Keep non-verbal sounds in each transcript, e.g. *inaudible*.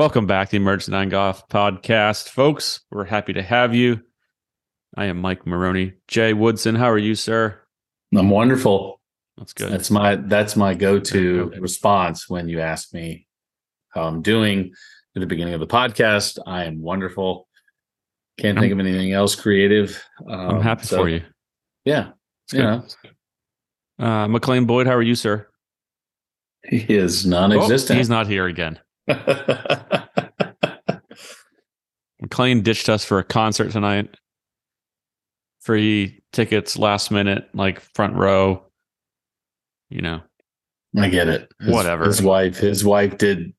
Welcome back to the Emergency Nine Golf Podcast, folks. We're happy to have you. I am Mike Maroney. Jay Woodson, how are you, sir? I'm wonderful. That's good. That's my that's my go-to response when you ask me how I'm doing at the beginning of the podcast. I am wonderful. Can't think of anything else creative. Um, I'm happy so, for you. Yeah. You know. Uh, McLean Boyd, how are you, sir? He is non-existent. Oh, he's not here again. *laughs* McLean ditched us for a concert tonight. Free tickets last minute, like front row. You know. I get it. His, whatever. His wife, his wife did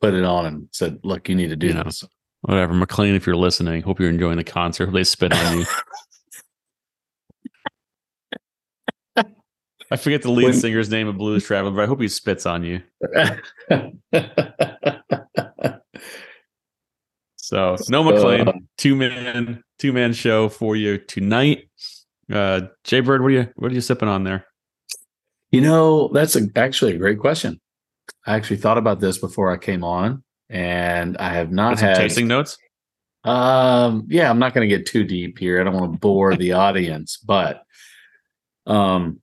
put it on and said, Look, you need to do you this. Know, whatever. McLean, if you're listening, hope you're enjoying the concert. Hope they spit on you. *laughs* I forget the lead when, singer's name of Blues Traveler, but I hope he spits on you. *laughs* so no McLean, uh, two man, two man show for you tonight. Uh Jay Bird, what are you what are you sipping on there? You know, that's a, actually a great question. I actually thought about this before I came on, and I have not had tasting notes. Um, yeah, I'm not going to get too deep here. I don't want to bore the audience, but um,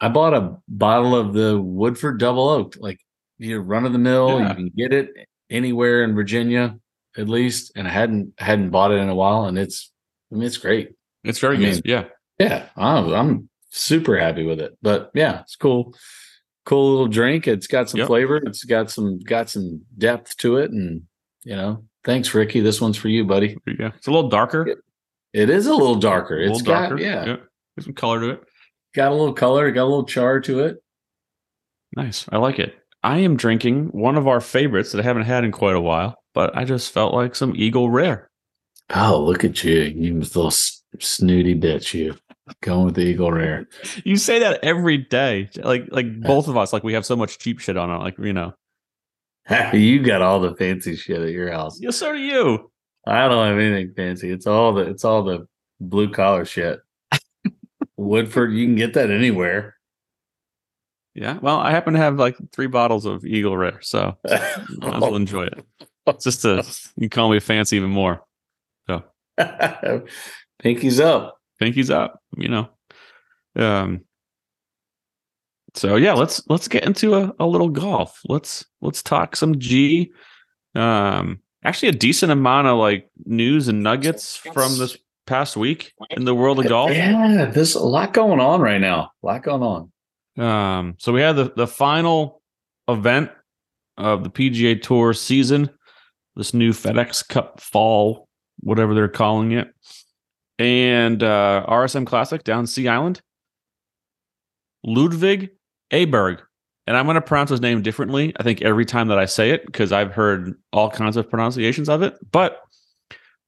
I bought a bottle of the Woodford Double Oak, like you run of the mill. Yeah. You can get it anywhere in Virginia, at least. And I hadn't hadn't bought it in a while, and it's I mean it's great. It's very I good. Mean, yeah, yeah. I'm, I'm super happy with it. But yeah, it's cool. Cool little drink. It's got some yep. flavor. It's got some got some depth to it, and you know, thanks, Ricky. This one's for you, buddy. Yeah, it's a little darker. it, it is a little darker. A little it's darker. got yeah. yeah, there's some color to it got a little color, got a little char to it. Nice. I like it. I am drinking one of our favorites that I haven't had in quite a while, but I just felt like some Eagle Rare. Oh, look at you. You little snooty bitch, you. Going with the Eagle Rare. You say that every day. Like like both of us, like we have so much cheap shit on it. Like, you know. *laughs* you got all the fancy shit at your house. Yes, so do you. I don't have anything fancy. It's all the it's all the blue collar shit. Woodford, you can get that anywhere. Yeah. Well, I happen to have like three bottles of Eagle Rare, so *laughs* I will enjoy it. It's just to *laughs* you call me fancy even more. So *laughs* pinkies up. Pinkies up, you know. Um so yeah, let's let's get into a, a little golf. Let's let's talk some G. Um actually a decent amount of like news and nuggets from this past week in the world of golf? Yeah, there's a lot going on right now. A lot going on. Um, so we had the the final event of the PGA Tour season, this new FedEx Cup Fall, whatever they're calling it, and uh, RSM Classic down Sea Island. Ludvig Aberg, and I'm going to pronounce his name differently. I think every time that I say it because I've heard all kinds of pronunciations of it, but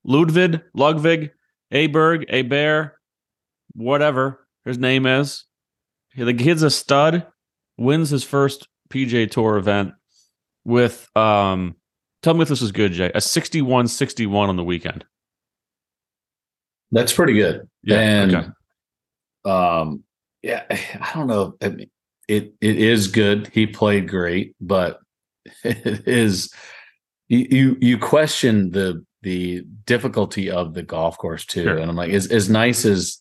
Ludvig, Ludvig Aberg, A Bear, whatever his name is. The kid's a stud. Wins his first PGA Tour event with um. Tell me if this is good, Jay. A 61-61 on the weekend. That's pretty good. Yeah. And okay. um, yeah, *sighs* I don't know. I mean, it it is good. He played great, but *laughs* it is you you, you question the the difficulty of the golf course too. Sure. And I'm like, as as nice as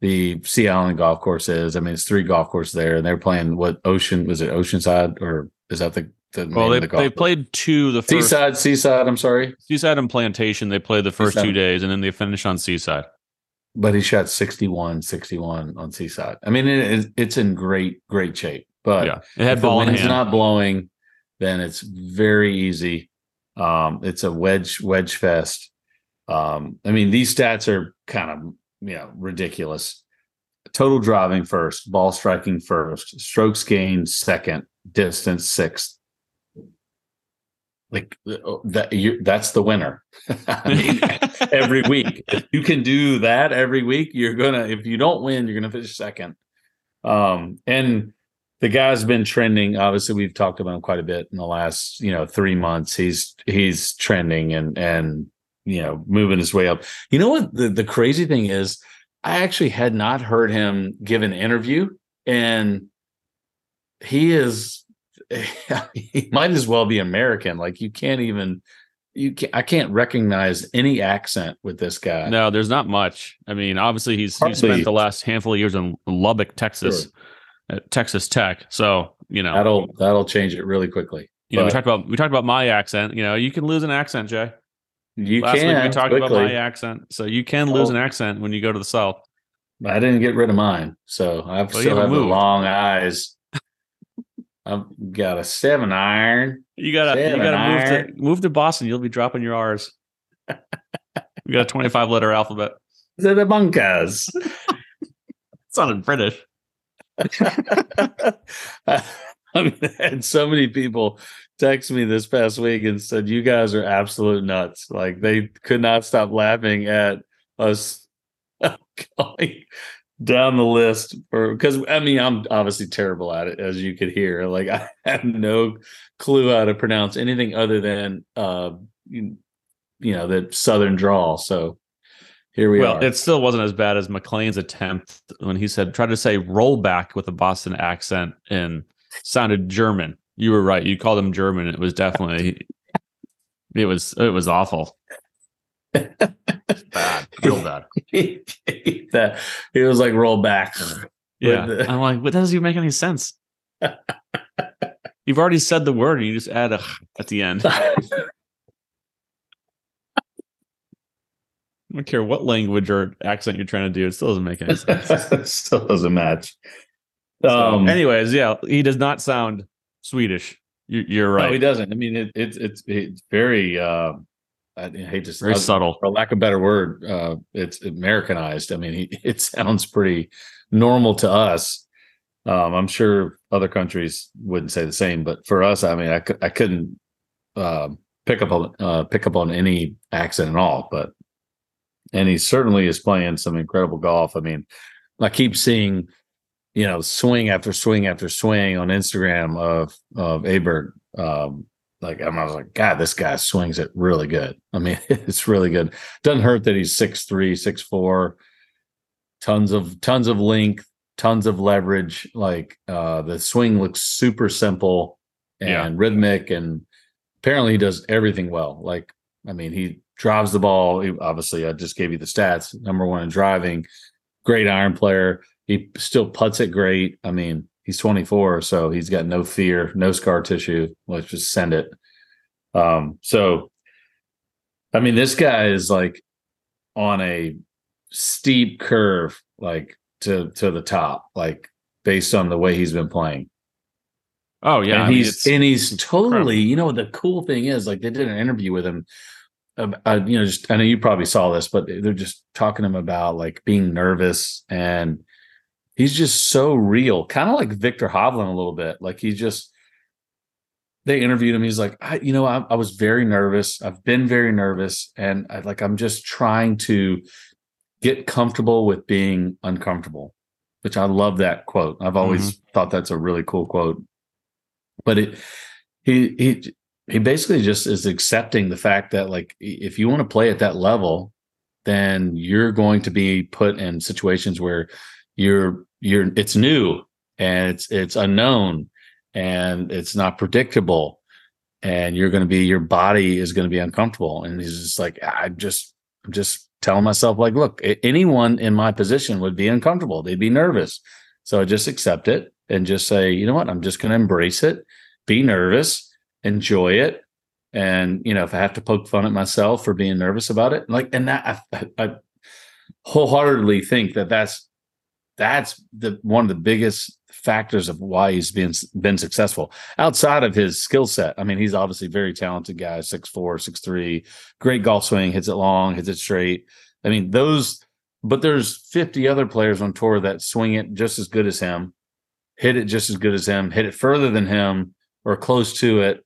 the Sea Island golf course is, I mean, it's three golf courses there, and they're playing what Ocean was it Oceanside or is that the the well they the they played two the first, Seaside Seaside. I'm sorry, Seaside and Plantation. They played the first Seaside. two days, and then they finish on Seaside. But he shot 61, 61 on Seaside. I mean, it, it's in great great shape. But yeah, it had if ball the wind's not blowing, then it's very easy um, it's a wedge wedge fest. Um, I mean, these stats are kind of you know ridiculous. Total driving first, ball striking first, strokes gained second, distance sixth. Like uh, that, you, that's the winner. *laughs* I mean, *laughs* every week, if you can do that every week, you're gonna. If you don't win, you're gonna finish second. Um, and the guy's been trending. Obviously, we've talked about him quite a bit in the last, you know, three months. He's he's trending and and you know moving his way up. You know what the the crazy thing is? I actually had not heard him give an interview, and he is *laughs* he might as well be American. Like you can't even you can I can't recognize any accent with this guy. No, there's not much. I mean, obviously he's he spent the last handful of years in Lubbock, Texas, sure. At Texas Tech. So, you know. That'll that'll change it really quickly. You but, know, we talked about we talked about my accent. You know, you can lose an accent, Jay. You Last can. Week we talked quickly. about my accent, so you can lose an accent when you go to the south. I didn't get rid of mine, so I well, still have moved. long eyes. I've got a seven iron. You gotta seven you gotta move to move to Boston. You'll be dropping your R's. we got a twenty five letter alphabet. The the bunkers. *laughs* sounded British. *laughs* I mean, had so many people text me this past week and said, "You guys are absolute nuts!" Like they could not stop laughing at us *laughs* going down the list for because I mean I'm obviously terrible at it as you could hear. Like I *laughs* have no clue how to pronounce anything other than uh you, you know the southern drawl. So here we well, are. Well, it still wasn't as bad as McLean's attempt when he said try to say rollback with a Boston accent and sounded German. You were right. You called him German. It was definitely it was it was awful. *laughs* bad, real bad. *laughs* that it was like roll back. Yeah, the, I'm like, what doesn't even make any sense. *laughs* You've already said the word, and you just add a at the end. I don't care what language or accent you're trying to do; it still doesn't make any sense. *laughs* still doesn't match. Um, so, anyways, yeah, he does not sound Swedish. You, are right. No, he doesn't. I mean, it, it's it's it's very. Uh, I hate to very subtle, for lack of a better word. Uh, it's Americanized. I mean, he, *laughs* it sounds pretty normal to us. Um, I'm sure other countries wouldn't say the same, but for us, I mean, I, I couldn't uh, pick up on uh, pick up on any accent at all. But and he certainly is playing some incredible golf. I mean, I keep seeing you know, swing after swing after swing on Instagram of of Aberg. Um, like I was like, God, this guy swings it really good. I mean, *laughs* it's really good. Doesn't hurt that he's six three, six four, tons of tons of length, tons of leverage. Like uh the swing looks super simple and yeah. rhythmic, and apparently he does everything well. Like, I mean, he drives the ball. He, obviously, I just gave you the stats. Number one in driving, great iron player he still puts it great. I mean, he's 24, so he's got no fear, no scar tissue. Let's just send it. Um, so I mean, this guy is like on a steep curve, like to to the top, like based on the way he's been playing. Oh yeah, and I he's mean, and he's totally. Incredible. You know, the cool thing is, like they did an interview with him. Uh, you know, just I know you probably saw this, but they're just talking to him about like being nervous and he's just so real, kind of like Viktor Hovland a little bit. Like he just they interviewed him. He's like, I, you know, I, I, was very nervous. I've been very nervous, and I, like I'm just trying to get comfortable with being uncomfortable. Which I love that quote. I've always mm-hmm. thought that's a really cool quote. But it, he he he basically just is accepting the fact that like if you want to play at that level, then you're going to be put in situations where you're you're it's new and it's it's unknown and it's not predictable and you're going to be your body is going to be uncomfortable. And he's just like i just i'm just telling myself like look anyone in my position would be uncomfortable. They'd be nervous. So i just accept it and just say you know what? I'm just going to embrace it be nervous enjoy it and you know if i have to poke fun at myself for being nervous about it like and that i, I wholeheartedly think that that's that's the one of the biggest factors of why he's been been successful outside of his skill set. I mean, he's obviously very talented guy, six four, six three, great golf swing, hits it long, hits it straight. I mean, those but there's 50 other players on tour that swing it just as good as him, hit it just as good as him, hit it further than him or close to it,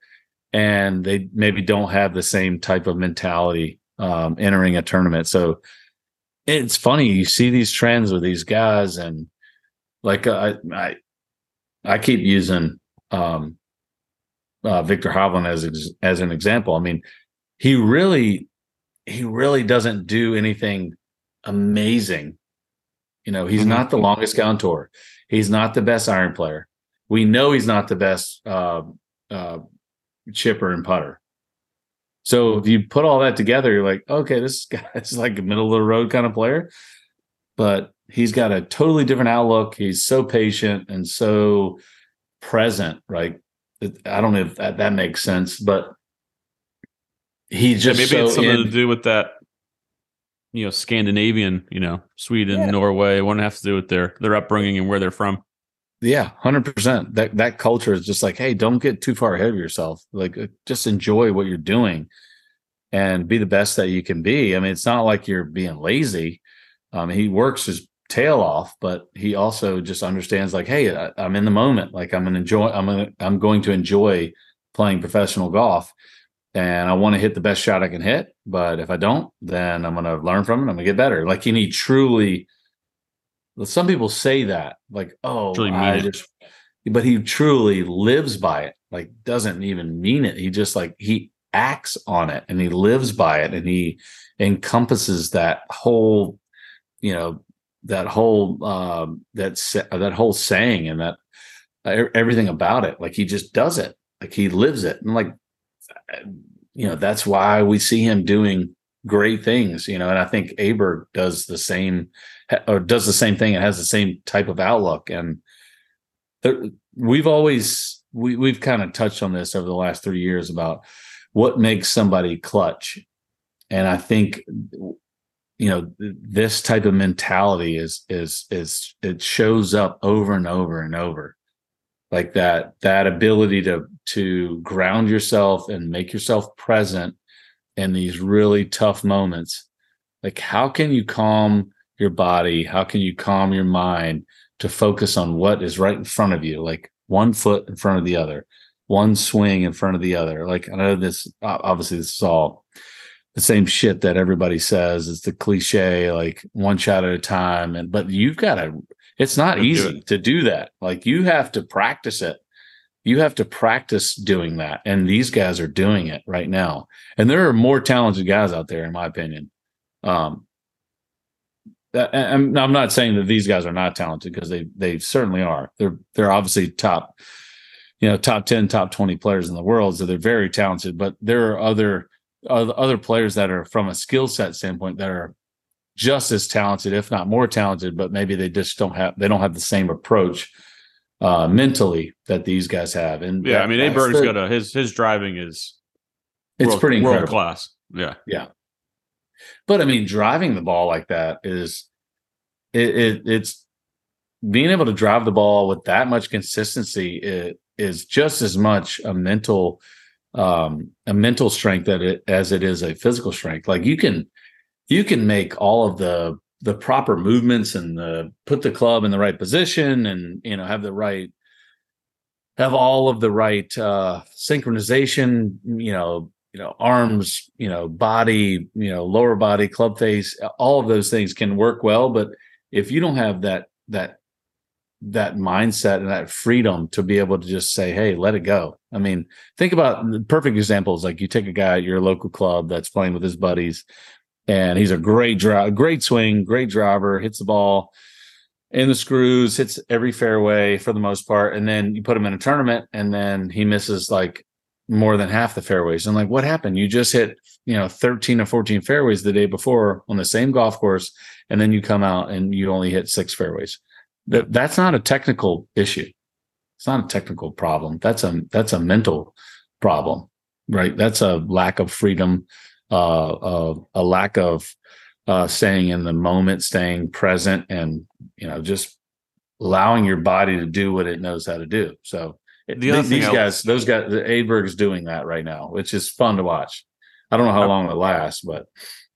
and they maybe don't have the same type of mentality um, entering a tournament. So it's funny you see these trends with these guys and like uh, I I I keep using um uh, Viktor Hovland as as an example. I mean, he really he really doesn't do anything amazing. You know, he's mm-hmm. not the longest guy on tour. He's not the best iron player. we know he's not the best uh, uh, chipper and putter. So if you put all that together, you're like, okay, this *laughs* guy's like a middle of the road kind of player, but he's got a totally different outlook. He's so patient and so present. Right? I don't know if that, that makes sense, but he just yeah, maybe so it's something in, to do with that. You know, Scandinavian. You know, Sweden, Yeah. Norway. One have to do with their their upbringing and where they're from. Yeah, hundred percent. That that culture is just like, hey, don't get too far ahead of yourself. Like, uh, just enjoy what you're doing, and be the best that you can be. I mean, it's not like you're being lazy. Um, he works his tail off, but he also just understands, like, hey, I, I'm in the moment. Like, I'm gonna enjoy. I'm gonna. I'm going to enjoy playing professional golf, and I want to hit the best shot I can hit. But if I don't, then I'm gonna learn from it. I'm gonna get better. Like, and he truly some people say that like oh I just but he truly lives by it like doesn't even mean it. He just like he acts on it and he lives by it and he encompasses that whole you know that whole um that that whole saying and that e- everything about it. Like he just does it. Like he lives it. And like you know that's why we see him doing great things you know and i think aberg does the same or does the same thing and has the same type of outlook and there, we've always we, we've kind of touched on this over the last three years about what makes somebody clutch. And i think you know this type of mentality is is is it shows up over and over and over. Like that that ability to to ground yourself and make yourself present in these really tough moments. Like how can you calm your body? How can you calm your mind to focus on what is right in front of you? Like one foot in front of the other one swing in front of the other. Like i know this obviously this is all the same shit that everybody says. It's the cliche like one shot at a time and but you've got to it's not Gotta do easy to do that. Like you have to practice it. You have to practice doing that and these guys are doing it right now. And there are more talented guys out there in my opinion. Um that- I'm not saying that these guys are not talented because they they certainly are. They're they're obviously top, you know, top ten, top twenty players in the world, so they're very talented. But there are other other players that are from a skill set standpoint that are just as talented, if not more talented, but maybe they just don't have they don't have the same approach uh mentally that these guys have. And Yeah, that- I mean, Aberg's got a his his driving is it's world, pretty world incredible. class. Yeah, yeah, But I mean, driving the ball like that is it, it it's being able to drive the ball with that much consistency it, is just as much a mental um a mental strength that it as it is a physical strength. Like you can you can make all of the the proper movements and the put the club in the right position and you know have the right have all of the right uh synchronization you know you know arms you know body you know lower body club face all of those things can work well. But if you don't have that that that mindset and that freedom to be able to just say hey let it go. I mean think about the perfect examples like you take a guy at your local club that's playing with his buddies and he's a great drive great swing great driver hits the ball in the screws hits every fairway for the most part and then you put him in a tournament and then he misses like more than half the fairways. And like, what happened? You just hit, you know, 13 or 14 fairways the day before on the same golf course, and then you come out and you only hit six fairways. That that's not a technical issue. It's not a technical problem. That's a that's a mental problem, right? That's a lack of freedom, uh, uh a lack of uh staying in the moment, staying present, and you know, just allowing your body to do what it knows how to do. So The other th- thing these I- guys, those guys, the Aberg is doing that right now, which is fun to watch. I don't know how Uh, long it lasts, but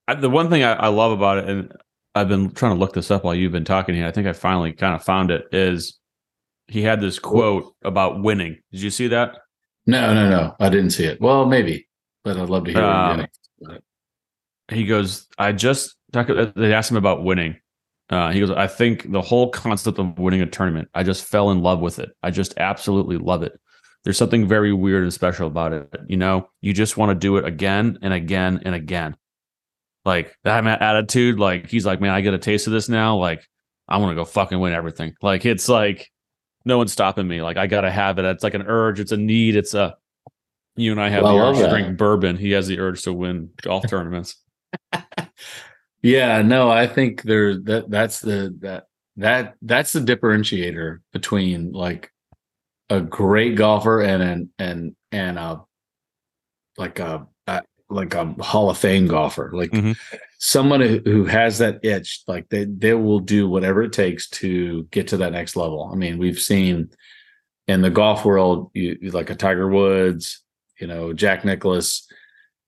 I, the one thing I, I love about it, and I've been trying to look this up while you've been talking here. I think I finally kind of found it. Is he had this quote about winning? Did you see that? no, no, no, I didn't see it. Well, maybe, but I'd love to hear Um, it. he goes, I just talked, they asked him about winning. Uh, he goes, I think the whole concept of winning a tournament, I just fell in love with it. I just absolutely love it. There's something very weird and special about it. You know, you just want to do it again and again and again. Like that attitude, like he's like, man, I get a taste of this now. Like I want to go fucking win everything. Like it's like no one's stopping me. Like I gotta have it. It's like an urge. It's a need. It's a you and I have Well, the urge to drink bourbon. He has the urge to win golf tournaments. *laughs* Yeah, no, I think there that that's the that that that's the differentiator between like a great golfer and an and and a like a, a like a Hall of Fame golfer, like Mhm. someone who, who has that itch, like they they will do whatever it takes to get to that next level. I mean, we've seen in the golf world, you, you like a Tiger Woods, you know, Jack Nicklaus.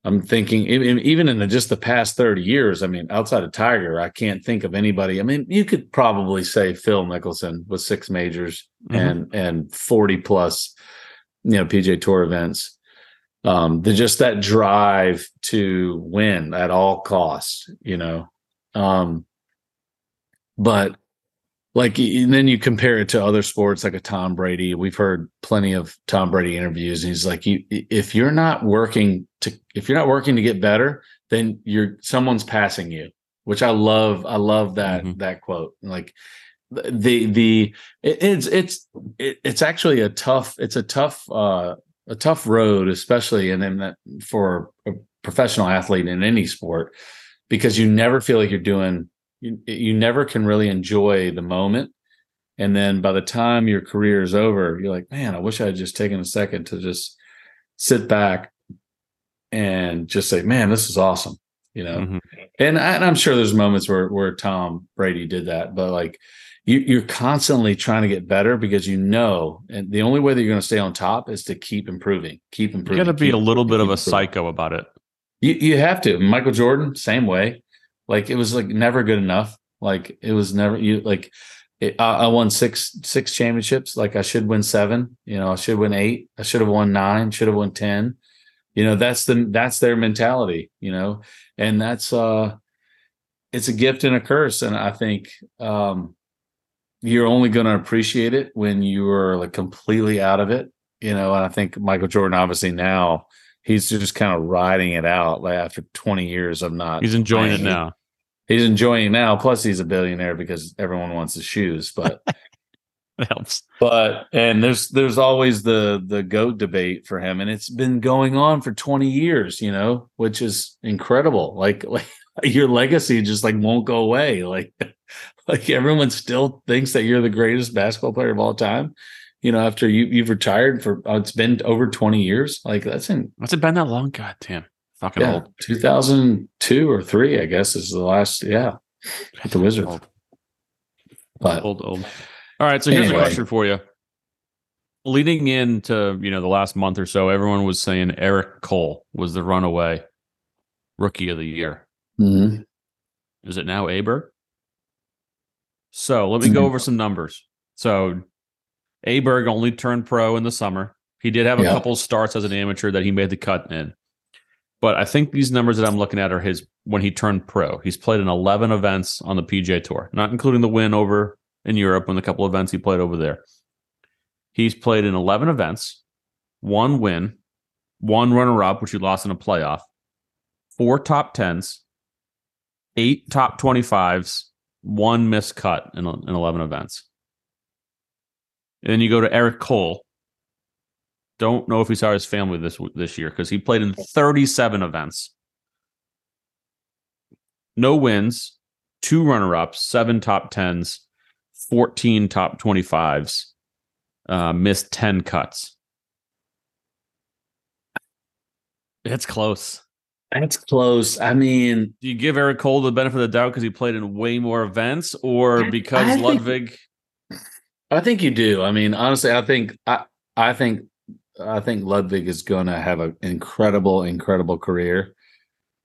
I'm thinking even in the, just the past 30 years, I mean, outside of Tiger, I can't think of anybody. I mean, you could probably say Phil Mickelson with six majors Mhm. and and 40 plus, you know, PGA Tour events. Um, the just that drive to win at all costs, you know. Um, but like and then you compare it to other sports like a Tom Brady. We've heard plenty of Tom Brady interviews, and he's like, "You, if you're not working to, if you're not working to get better, then you're someone's passing you." Which I love. I love that Mhm. that quote. Like the the it, it's it's it, it's actually a tough. It's a tough uh a tough road, especially and then that for a professional athlete in any sport, because you never feel like you're doing you, you never can really enjoy the moment. And then by the time your career is over, you're like, man, I wish I had just taken a second to just sit back and just say, man, this is awesome. You know, Mhm. and, I, and I'm sure there's moments where where Tom Brady did that, but like you, you're constantly trying to get better because you know, and the only way that you're going to stay on top is to keep improving, keep improving. You got to be a little bit of a improving. psycho about it. You you have to. Michael Jordan, same way. Like it was like never good enough. Like it was never you like. It, I I won six six championships. Like I should win seven. You know, I should win eight. I should have won nine. Should have won ten. You know, that's the that's their mentality. You know, and that's uh, it's a gift and a curse. And I think um, you're only going to appreciate it when you are like completely out of it. You know, and I think Michael Jordan, obviously now he's just kind of riding it out like after 20 years of not He's enjoying it now. He's enjoying it now plus he's a billionaire because everyone wants his shoes but *laughs* It helps. but and there's there's always the the goat debate for him and it's been going on for 20 years you know which is incredible like like *laughs* your legacy just like won't go away like *laughs* like everyone still thinks that you're the greatest basketball player of all time you know after you you've retired for oh, it's been over 20 years like that's in What's it been that long? God damn. Fucking yeah, old. 2002 or three, I guess is the last. Yeah, with the Wizards. Old, But old, old. All right. So here's Anyway. a question for you. Leading into you know the last month or so, everyone was saying Eric Cole was the runaway rookie of the year. Mhm. Is it now Aber? So let me go Mhm. over some numbers. So Aberg only turned pro in the summer. He did have a Yeah. couple starts as an amateur that he made the cut in. But I think these numbers that I'm looking at are his when he turned pro. He's played in 11 events on the PGA Tour, not including the win over in Europe and the couple events he played over there. He's played in 11 events, one win, one runner up, which he lost in a playoff, four top 10s, eight top 25s, one missed cut in, in 11 events. And then you go to Eric Cole. Don't know if he saw his family this this year because he played in 37 events. No wins, two runner ups, seven top 10s, 14 top 25s, uh, missed 10 cuts. It's close. that's close. I mean, Do you give Eric Cole the benefit of the doubt because he played in way more events or because I think- Ludvig? I think you do. I mean, honestly, I think I I think I think Ludvig is going to have an incredible, incredible career.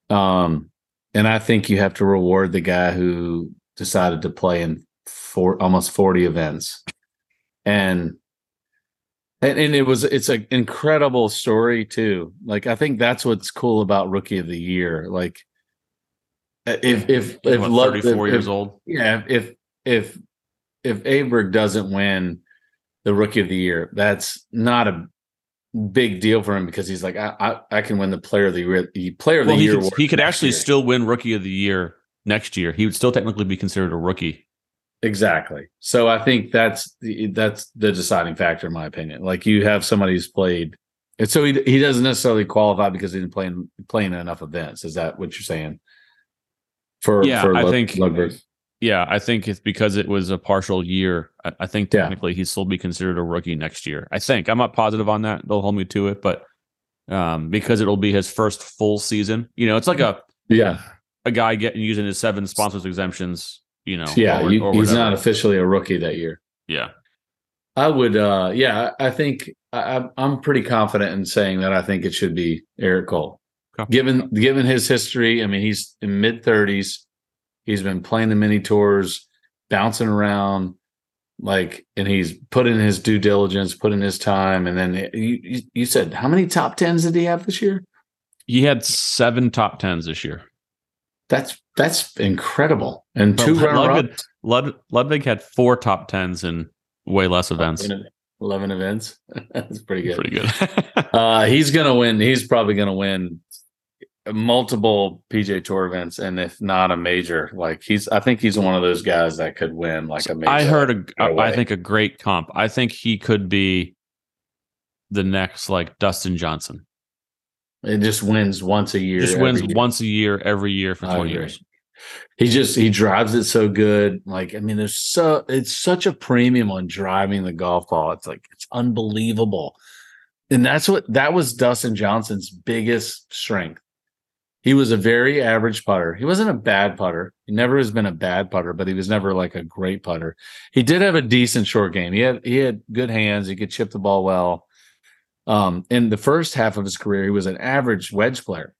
Um, and I think you have to reward the guy who decided to play in four almost forty events, and and, and it was it's an incredible story too. Like I think that's what's cool about Rookie of the Year. Like if if if, What, Lud- 34 if- years old. yeah, if if if Aberg doesn't win the rookie of the year, that's not a big deal for him because he's like, I I, I can win the player of the year. The player of Well, the he year. could, he could actually year. still win Rookie of the Year next year. He would still technically be considered a rookie Exactly. So I think that's the that's the deciding factor in my opinion. Like you have somebody who's played and so he he doesn't necessarily qualify because he didn't play in playing in enough events. Is that what you're saying? For yeah, for I think Lundberg? Yeah, I think it's because it was a partial year. I, I think technically yeah. he'd still be considered a rookie next year. I think I'm not positive on that. They'll hold me to it, but um, because it'll be his first full season. You know, it's like a yeah a guy getting using his seven sponsors exemptions. You know, yeah, or, you, or he's not officially a rookie that year. Yeah, I would. uh Yeah, I think I, am pretty confident in saying that I think it should be Eric Cole. Okay. Given given his history, I mean, he's in mid 30s. He's been playing the mini tours, bouncing around, like, and he's put in his due diligence, put in his time, and then you you said how many top tens did he have this year? He had seven top tens this year. That's that's incredible. And but two Ludvig, Lud, Ludvig had four top tens in way less events. 11 events. *laughs* That's pretty good. Pretty good. *laughs* uh, he's going to win. He's probably going to win multiple PGA Tour events, and if not a major, like he's, I think he's one of those guys that could win like a major. I heard a, I think a great comp. I think he could be the next like Dustin Johnson. It just wins once a year. Just wins year. once a year every year for 20 years he just he drives it so good. Like I mean, there's so it's such a premium on driving the golf ball. It's like it's unbelievable, and that's what that was Dustin Johnson's biggest strength. He was a very average putter. He wasn't a bad putter. He never has been a bad putter, but he was never like a great putter. He did have a decent short game. He had he had good hands. He could chip the ball well. Um, in the first half of his career, he was an average wedge player.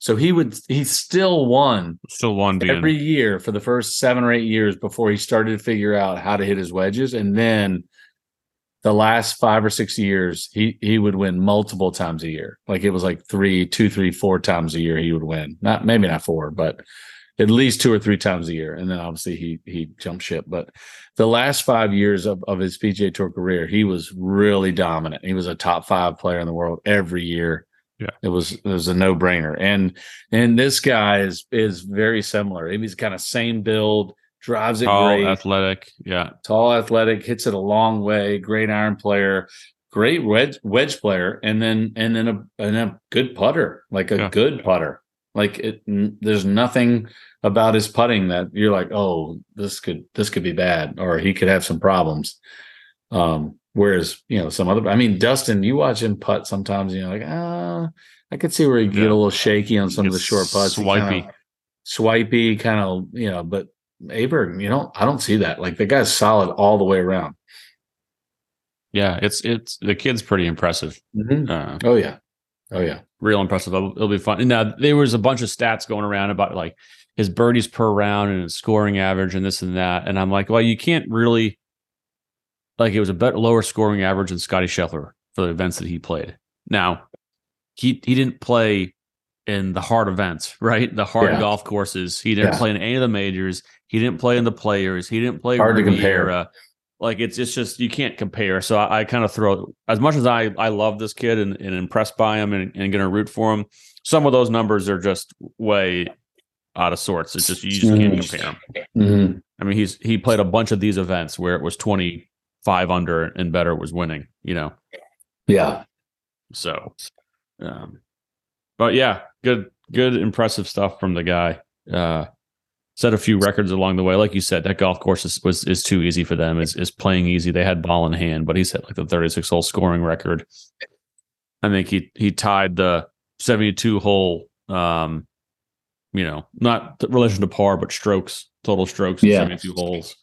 So he would he still won still won every year for the first seven or eight years before he started to figure out how to hit his wedges. And then the last five or six years, he he would win multiple times a year. Like it was like three, two, three, four times a year he would win. Not maybe not four, but at least two or three times a year. And then obviously he he jumped ship. But the last five years of, of his PGA Tour career, he was really dominant. He was a top five player in the world every year. Yeah, it was it was a no brainer, and and this guy is is very similar. He's kind of same build, drives it tall, great, athletic, yeah, tall, athletic, hits it a long way, great iron player, great wedge wedge player, and then and then a and a good putter, like a yeah. good putter. Like it, n- there's nothing about his putting that you're like, oh, this could this could be bad, or he could have some problems. Um, Whereas, you know, some other, I mean, Dustin, you watch him putt sometimes, you know, like, ah, I could see where he yeah. get a little shaky on some of the short putts. Swipey. Kind of, swipey, kind of, you know, but Aberg, you know, I don't see that. Like the guy's solid all the way around. Yeah, it's, it's, the kid's pretty impressive. Mm-hmm. Uh, oh, yeah. Oh, yeah. Real impressive. It'll, it'll be fun. And now there was a bunch of stats going around about like his birdies per round and his scoring average and this and that. And I'm like, well, you can't really like it was a better lower scoring average than Scotty Scheffler for the events that he played. Now, he he didn't play in the hard events, right? The hard yeah. golf courses. He didn't yeah. play in any of the majors. He didn't play in the players. He didn't play hard to compare. Like it's it's just you can't compare. So I, I, kind of throw as much as I I love this kid and, and impressed by him and, and going to root for him. Some of those numbers are just way out of sorts. It's just you just can't compare them. Mm-hmm. I mean, he's he played a bunch of these events where it was twenty five under and better was winning, you know? Yeah. So, um, but yeah, good, good, impressive stuff from the guy. Uh, set a few records along the way. Like you said, that golf course is, was, is too easy for them. Is is playing easy. They had ball in hand, but he set like the 36 hole scoring record. I think he, he tied the 72 hole, um, you know, not relation to par, but strokes, total strokes, yeah. 72 holes.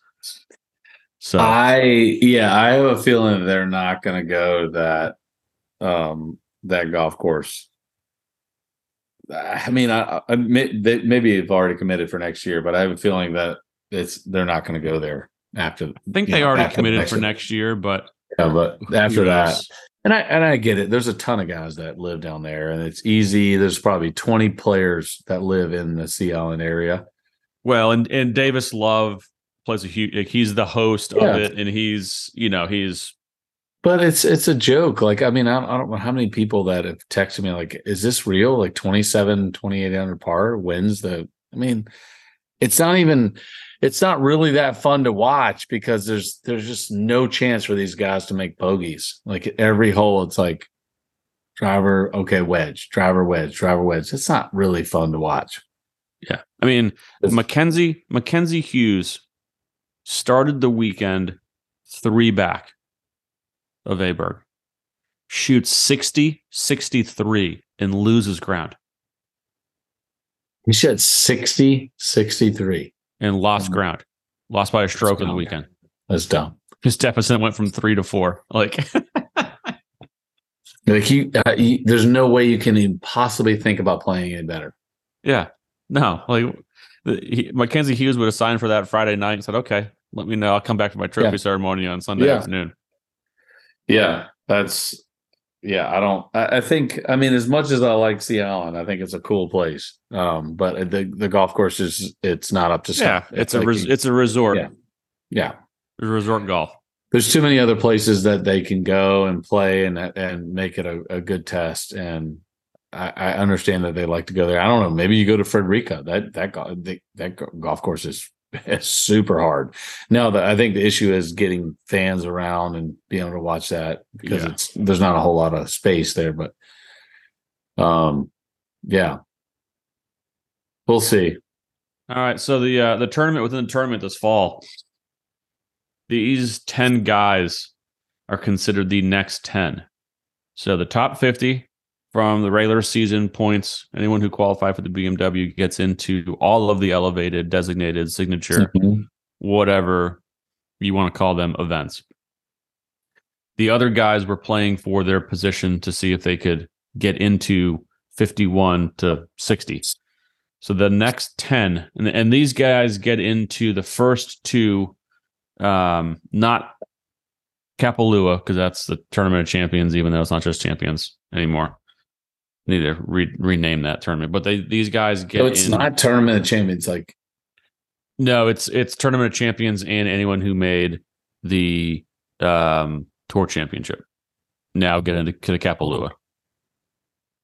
So I yeah, I have a feeling they're not going to go that um that golf course. I mean, I, I maybe they've already committed for next year, but I have a feeling that it's they're not going to go there after. I think they know, already committed next for next year, but yeah, but after that, and I and I get it. There's a ton of guys that live down there, and it's easy. There's probably 20 players that live in the Sea Island area. Well, and and Davis Love plays a huge. Like he's the host yeah. of it, and he's you know he's. But it's it's a joke. Like I mean, I don't, I don't know how many people that have texted me like, "Is this real?" Like 27, 28 under par wins the. I mean, it's not even it's not really that fun to watch because there's there's just no chance for these guys to make bogeys. Like every hole, it's like driver, okay, wedge, driver, wedge, driver, wedge. It's not really fun to watch. Yeah, I mean, Mackenzie Mackenzie Hughes started the weekend three back of Aberg, shoots 60, 63, and loses ground. He shot 60, 63. And lost ground. Lost by a stroke in the weekend. That's dumb. His deficit went from three to four. Like, *laughs* like he, uh, he, there's no way you can even possibly think about playing any better. Yeah. No. Like, he, Mackenzie Hughes would have signed for that Friday night and said, okay, let me know. I'll come back to my trophy yeah. ceremony on Sunday yeah. afternoon. Yeah. That's, yeah, I don't. I, I, think. I mean, as much as I like Sea Island, I think it's a cool place. Um, but the the golf course is it's not up to snuff. Yeah, it's, it's a res, it's a resort. Yeah, yeah, resort golf. There's too many other places that they can go and play and and make it a, a good test. And I, I, understand that they like to go there. I don't know. Maybe you go to Frederica. That that that golf course is *laughs* super hard. Now, the, I think the issue is getting fans around and being able to watch that because yeah. it's there's not a whole lot of space there. But, um, yeah, we'll see. All right, so the uh, the tournament within the tournament this fall, these ten guys are considered the next ten. So the top fifty from the regular season points. Anyone who qualified for the BMW gets into all of the elevated, designated, signature, mm-hmm. whatever you want to call them, events. The other guys were playing for their position to see if they could get into 51 to 60. So the next 10, and, and these guys get into the first two, um, not Kapalua, because that's the tournament of champions, even though it's not just champions anymore need to re- rename that tournament. But they these guys get. So it's in, not tournament of champions, like. No, it's it's tournament of champions and anyone who made the um, tour championship. Now get into to Kapalua.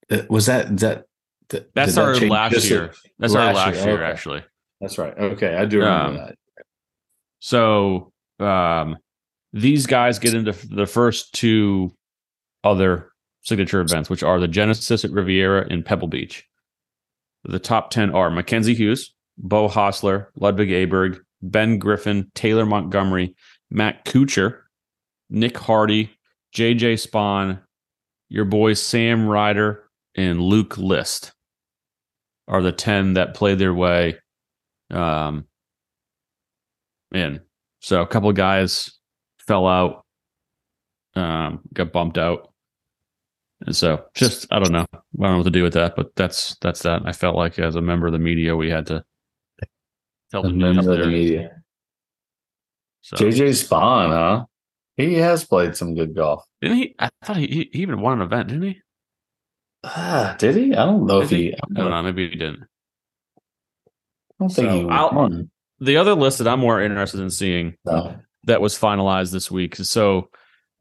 Uh, was that that? that that started that last year. That started last, year, year okay. actually. That's right. Okay, I do remember um, that. So um, these guys get into the first two other signature events, which are the Genesis at Riviera in Pebble Beach. The top 10 are Mackenzie Hughes, Beau Hossler, Ludvig Aberg, Ben Griffin, Taylor Montgomery, Matt Kuchar, Nick Hardy, JJ Spaun, your boys Sam Ryder, and Luke List are the 10 that played their way um, in. So a couple of guys fell out, um, got bumped out. And so just I don't know. I don't know what to do with that, but that's that's that. I felt like as a member of the media, we had to tell the member of the media. So. JJ Spaun, huh? He has played some good golf. Didn't he? I thought he, he even won an event, didn't he? Ah, did he? I don't know did if he, he, I don't know. Maybe he didn't. I don't think so he won. The other list that I'm more interested in seeing no. that was finalized this week. So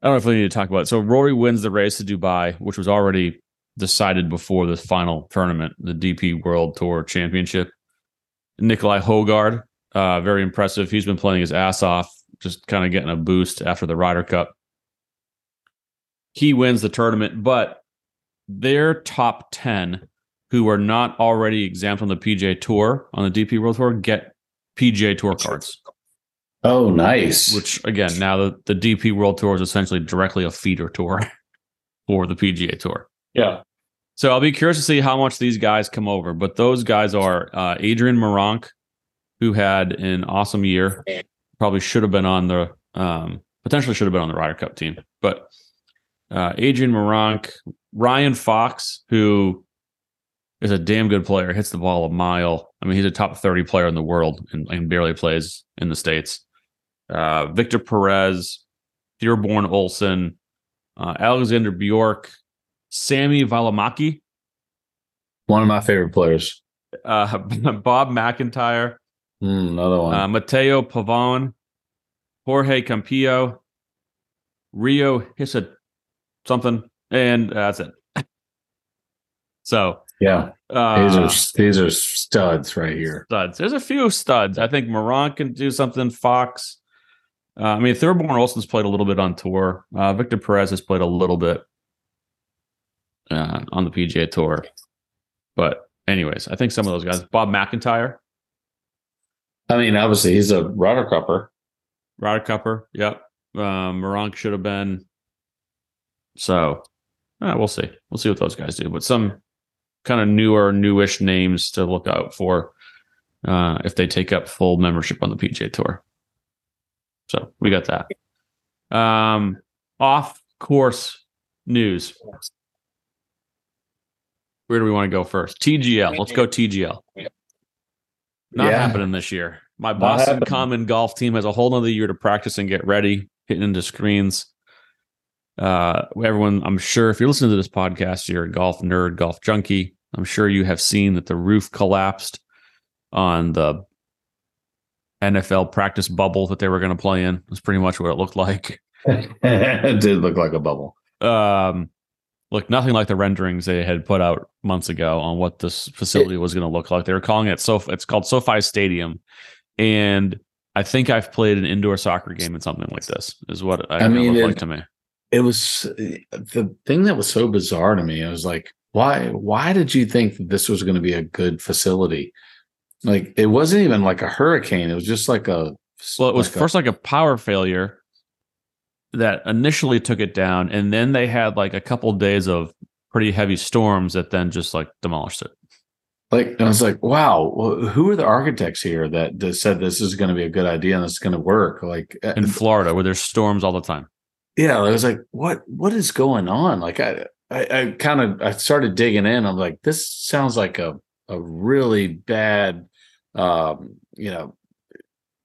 I don't know if we need to talk about it. So Rory wins the race to Dubai, which was already decided before the final tournament, the DP World Tour Championship. Nicolai Højgaard, uh, very impressive. He's been playing his ass off, just kind of getting a boost after the Ryder Cup. He wins the tournament, but their top 10 who are not already exempt on the PGA Tour, on the DP World Tour, get PGA Tour cards. Oh, nice. Which again, now the, the DP World Tour is essentially directly a feeder tour *laughs* for the PGA Tour. Yeah. So I'll be curious to see how much these guys come over. But those guys are uh, Adrian Meronk, who had an awesome year. Probably should have been on the um, potentially should have been on the Ryder Cup team. But uh, Adrian Meronk, Ryan Fox, who is a damn good player, hits the ball a mile. I mean, he's a top 30 player in the world and, and barely plays in the States uh, Victor Perez, Thorbjørn Olesen, uh, Alexander Bjork, Sami Välimäki. One of my favorite players. Uh, *laughs* Bob MacIntyre. Mm, another one. Uh, Matthieu Pavon, Jorge Campillo, Ryo Hissa something, and uh, that's it. *laughs* so yeah, Uh, these are these are studs right here. Studs. There's a few studs. I think Moran can do something. Fox. Uh, I mean, Thorbjørn Olesen's played a little bit on tour. Uh, Victor Perez has played a little bit uh, on the PGA Tour. But anyways, I think some of those guys. Bob MacIntyre. I mean, obviously he's a Ryder Cupper. Ryder Cupper. Yep. Um, Meronk should have been. So, uh, we'll see. We'll see what those guys do. But some kind of newer, newish names to look out for uh, if they take up full membership on the PGA Tour. So we got that. Um, off course news. Where do we want to go first? TGL. Let's go TGL. Not yeah. happening this year. My Boston Common golf team has a whole nother year to practice and get ready, hitting into screens. Uh, everyone, I'm sure if you're listening to this podcast, you're a golf nerd, golf junkie. I'm sure you have seen that the roof collapsed on the NFL practice bubble that they were going to play in. That's pretty much what it looked like. it *laughs* did look like a bubble. Um, look nothing like the renderings they had put out months ago on what this facility was going to look like. They were calling it so it's called SoFi Stadium, and I think I've played an indoor soccer game in something like this. Is what I, I mean, it, like to me. It was the thing that was so bizarre to me. I was like, why? Why did you think that this was going to be a good facility? Like it wasn't even like a hurricane. It was just like a. Well, it was like first a, like a power failure that initially took it down, and then they had like a couple days of pretty heavy storms that then just like demolished it. Like I was like, wow, well, who are the architects here that, that said this is going to be a good idea and this is going to work? Like uh, in Florida, where there's storms all the time. Yeah, I was like, what what is going on? Like I I, I kind of I started digging in. I'm like, this sounds like a a really bad um, you know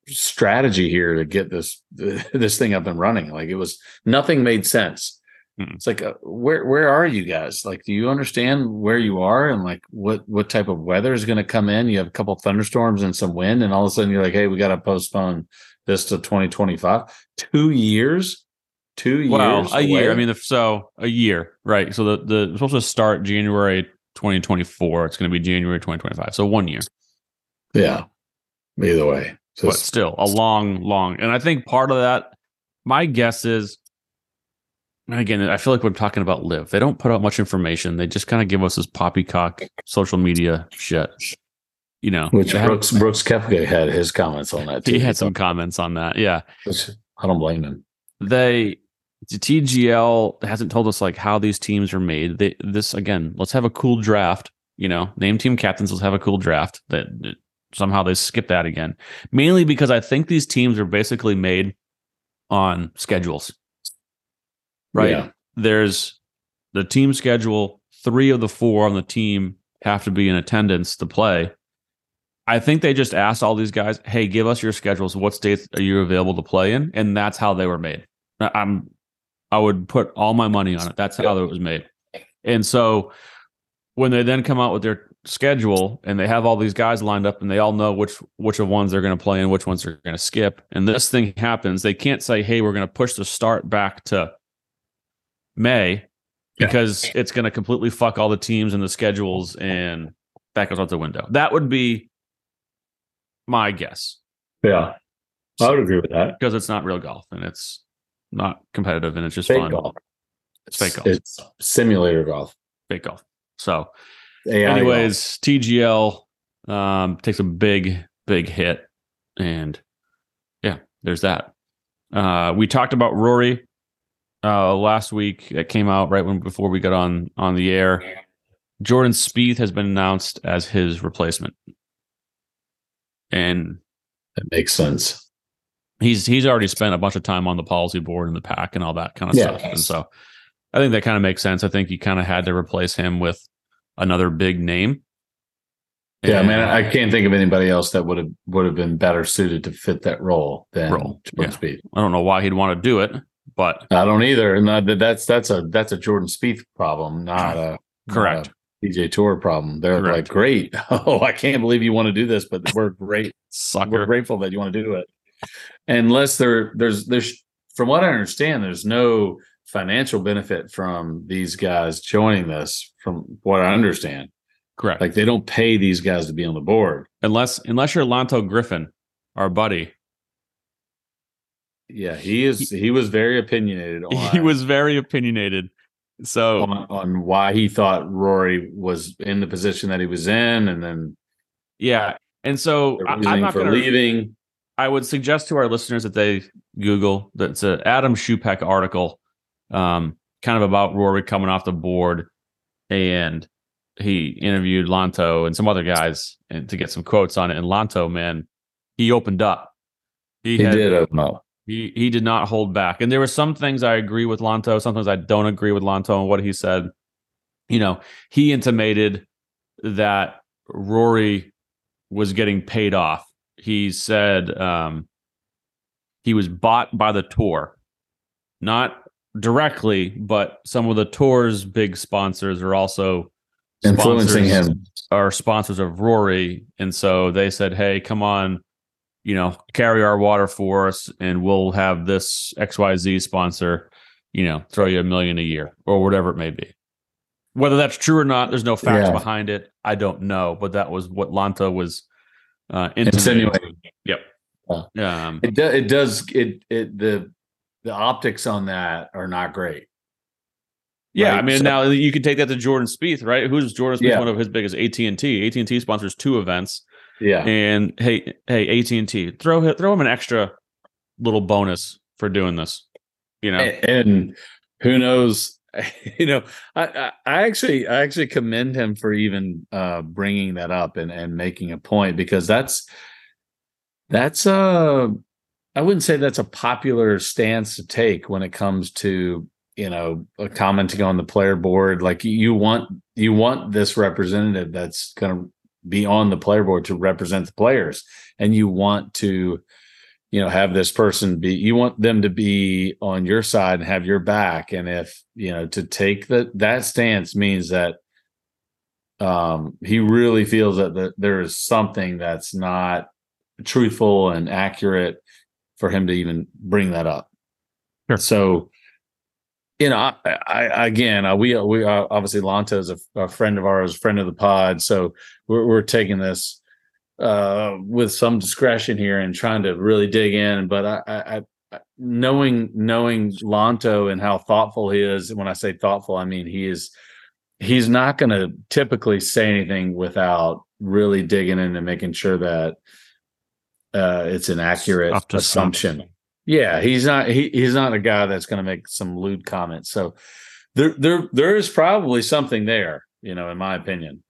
strategy here to get this *laughs* this thing up and running. Like it was nothing made sense. Mm-hmm. It's like uh, where where are you guys? Like, do you understand where you are and like what what type of weather is going to come in? You have a couple thunderstorms and some wind, and all of a sudden you're like, hey, we got to postpone this to 2025. Two years. Two years. Well, a away? year. I mean, so a year, right? So the the supposed to start January 2024. It's going to be January 2025. So one year. Yeah. Either way but still a long, long. And I think part of that, my guess is, again, I feel like we're talking about LIV. They don't put out much information. They just kind of give us this poppycock social media shit. You know, which Brooks have, Brooks Koepka had his comments on that. Too. He had some comments on that. Yeah, which I don't blame him. They the TGL hasn't told us like how these teams are made. They, this again, let's have a cool draft. You know, name team captains. Let's have a cool draft that somehow they skip that again. Mainly because I think these teams are basically made on schedules. Right? Yeah. There's the team schedule, three of the four on the team have to be in attendance to play. I think they just asked all these guys, "Hey, give us your schedules. What states are you available to play in?" And that's how they were made. I'm I would put all my money on it. That's how it was made. And so when they then come out with their schedule and they have all these guys lined up and they all know which which of ones they're going to play and which ones they're going to skip. And this thing happens. They can't say hey we're going to push the start back to may because yeah. it's going to completely fuck all the teams and the schedules and that goes out the window. That would be my guess. Yeah. I would agree with that. Because it's not real golf and it's not competitive and it's just fake fun. golf. it's fake golf. It's simulator golf. Fake golf. So AI Anyways, TGL um, takes a big, big hit, and yeah, there's that. Uh, we talked about Rory uh, last week. It came out right when before we got on on the air. Jordan Spieth has been announced as his replacement, and that makes sense. He's he's already spent a bunch of time on the policy board and the PAC and all that kind of yeah. stuff, and so I think that kind of makes sense. I think you kind of had to replace him with another big name. Yeah, and, man, I can't think of anybody else that would have would have been better suited to fit that role than role. Jordan yeah. Spieth. I don't know why he'd want to do it, but I don't either. And that's that's a that's a Jordan Spieth problem, not a correct not a PGA Tour problem. They're correct. like, great, *laughs* oh, I can't believe you want to do this, but we're great, sucker. We're grateful that you want to do it. Unless there, there's there's from what I understand, there's no financial benefit from these guys joining this, from what I understand. Correct. Like they don't pay these guys to be on the board unless unless you're Lanto Griffin, our buddy. Yeah, he is. He, he was very opinionated. *laughs* On, he was very opinionated. So on, on, why he thought Rory was in the position that he was in, and then yeah, and so I, am not going to leaving. I would suggest to our listeners that they Google that's an Adam Schupak article, um, kind of about Rory coming off the board, and he interviewed Lanto and some other guys and to get some quotes on it. And Lanto, man, he opened up. He, he had, did open up. He he did not hold back. And there were some things I agree with Lanto, sometimes I don't agree with Lanto and what he said. You know, he intimated that Rory was getting paid off. He said um, he was bought by the tour, not directly, but some of the tour's big sponsors are also influencing him. Are sponsors of Rory, and so they said, "Hey, come on, you know, carry our water for us and we'll have this XYZ sponsor, you know, throw you a million a year or whatever it may be. Whether that's true or not, there's no facts yeah. behind it. I don't know, but that was what Lanto was uh, insinuating. Yep. Yeah. Um, it, do, it does. It, it, the, the optics on that are not great. Yeah, right? I mean, so, now you can take that to Jordan Spieth, right? Who's Jordan Spieth? Yeah. One of his biggest AT and T. AT and T sponsors two events. Yeah. And hey, hey, AT and T, throw throw him an extra little bonus for doing this. You know, and, and who knows? *laughs* You know, I, I actually I actually commend him for even uh, bringing that up and and making a point because that's that's uh I wouldn't say that's a popular stance to take when it comes to you know commenting on the player board. Like you want you want this representative that's going to be on the player board to represent the players. And you want to you know have this person be you want them to be on your side and have your back. And if you know to take that that stance means that um he really feels that the, there is something that's not truthful and accurate for him to even bring that up sure. so you know, I, I again, uh, we we uh, obviously Lanto is a, a, friend of ours, friend of the pod, so we're, we're taking this uh, with some discretion here and trying to really dig in. But I, I, I, knowing knowing Lanto and how thoughtful he is, when I say thoughtful, I mean he is he's not going to typically say anything without really digging in and making sure that uh, it's an accurate assumption. Yeah, he's not he, he's not a guy that's going to make some lewd comments. So there there there is probably something there, you know, in my opinion.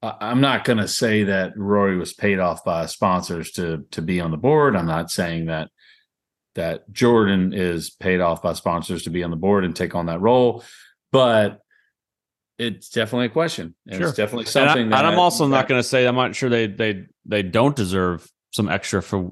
I, am not going to say that Rory was paid off by sponsors to to be on the board. I'm not saying that that Jordan is paid off by sponsors to be on the board and take on that role, but it's definitely a question. Sure. It's definitely something. And, I, am also that, not going to say I'm not sure they they they don't deserve some extra for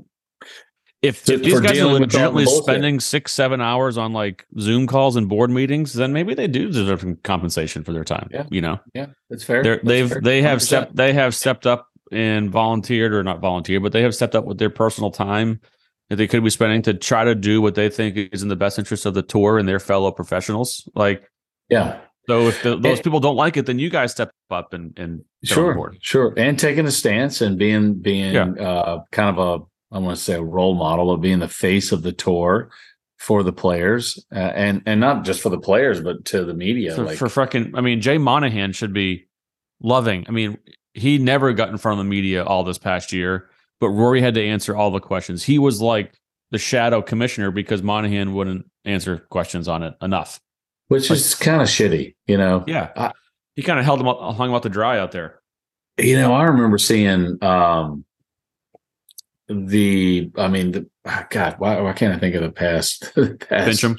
if, if these guys are legitimately spending six, seven hours on like Zoom calls and board meetings, then maybe they do deserve some compensation for their time. Yeah. You know? Yeah, that's fair. They're, that's they've fair. they have stepped they have stepped up and volunteered or not volunteered, but they have stepped up with their personal time that they could be spending to try to do what they think is in the best interest of the tour and their fellow professionals. Like, yeah. So if the, those people don't like it, then you guys step up and and sure, sure, and taking a stance and being being yeah. uh, kind of a I want to say a role model of being the face of the tour for the players, uh, and and not just for the players, but to the media. For, like for fucking, I mean, Jay Monahan should be loving. I mean, he never got in front of the media all this past year, but Rory had to answer all the questions. He was like the shadow commissioner because Monahan wouldn't answer questions on it enough, which like, is kind of shitty, you know. Yeah, I, he kind of held him up, hung him out to dry out there. You know, I remember seeing um, the I mean the ah, God why why can't I think of the past, *laughs* the past Finchem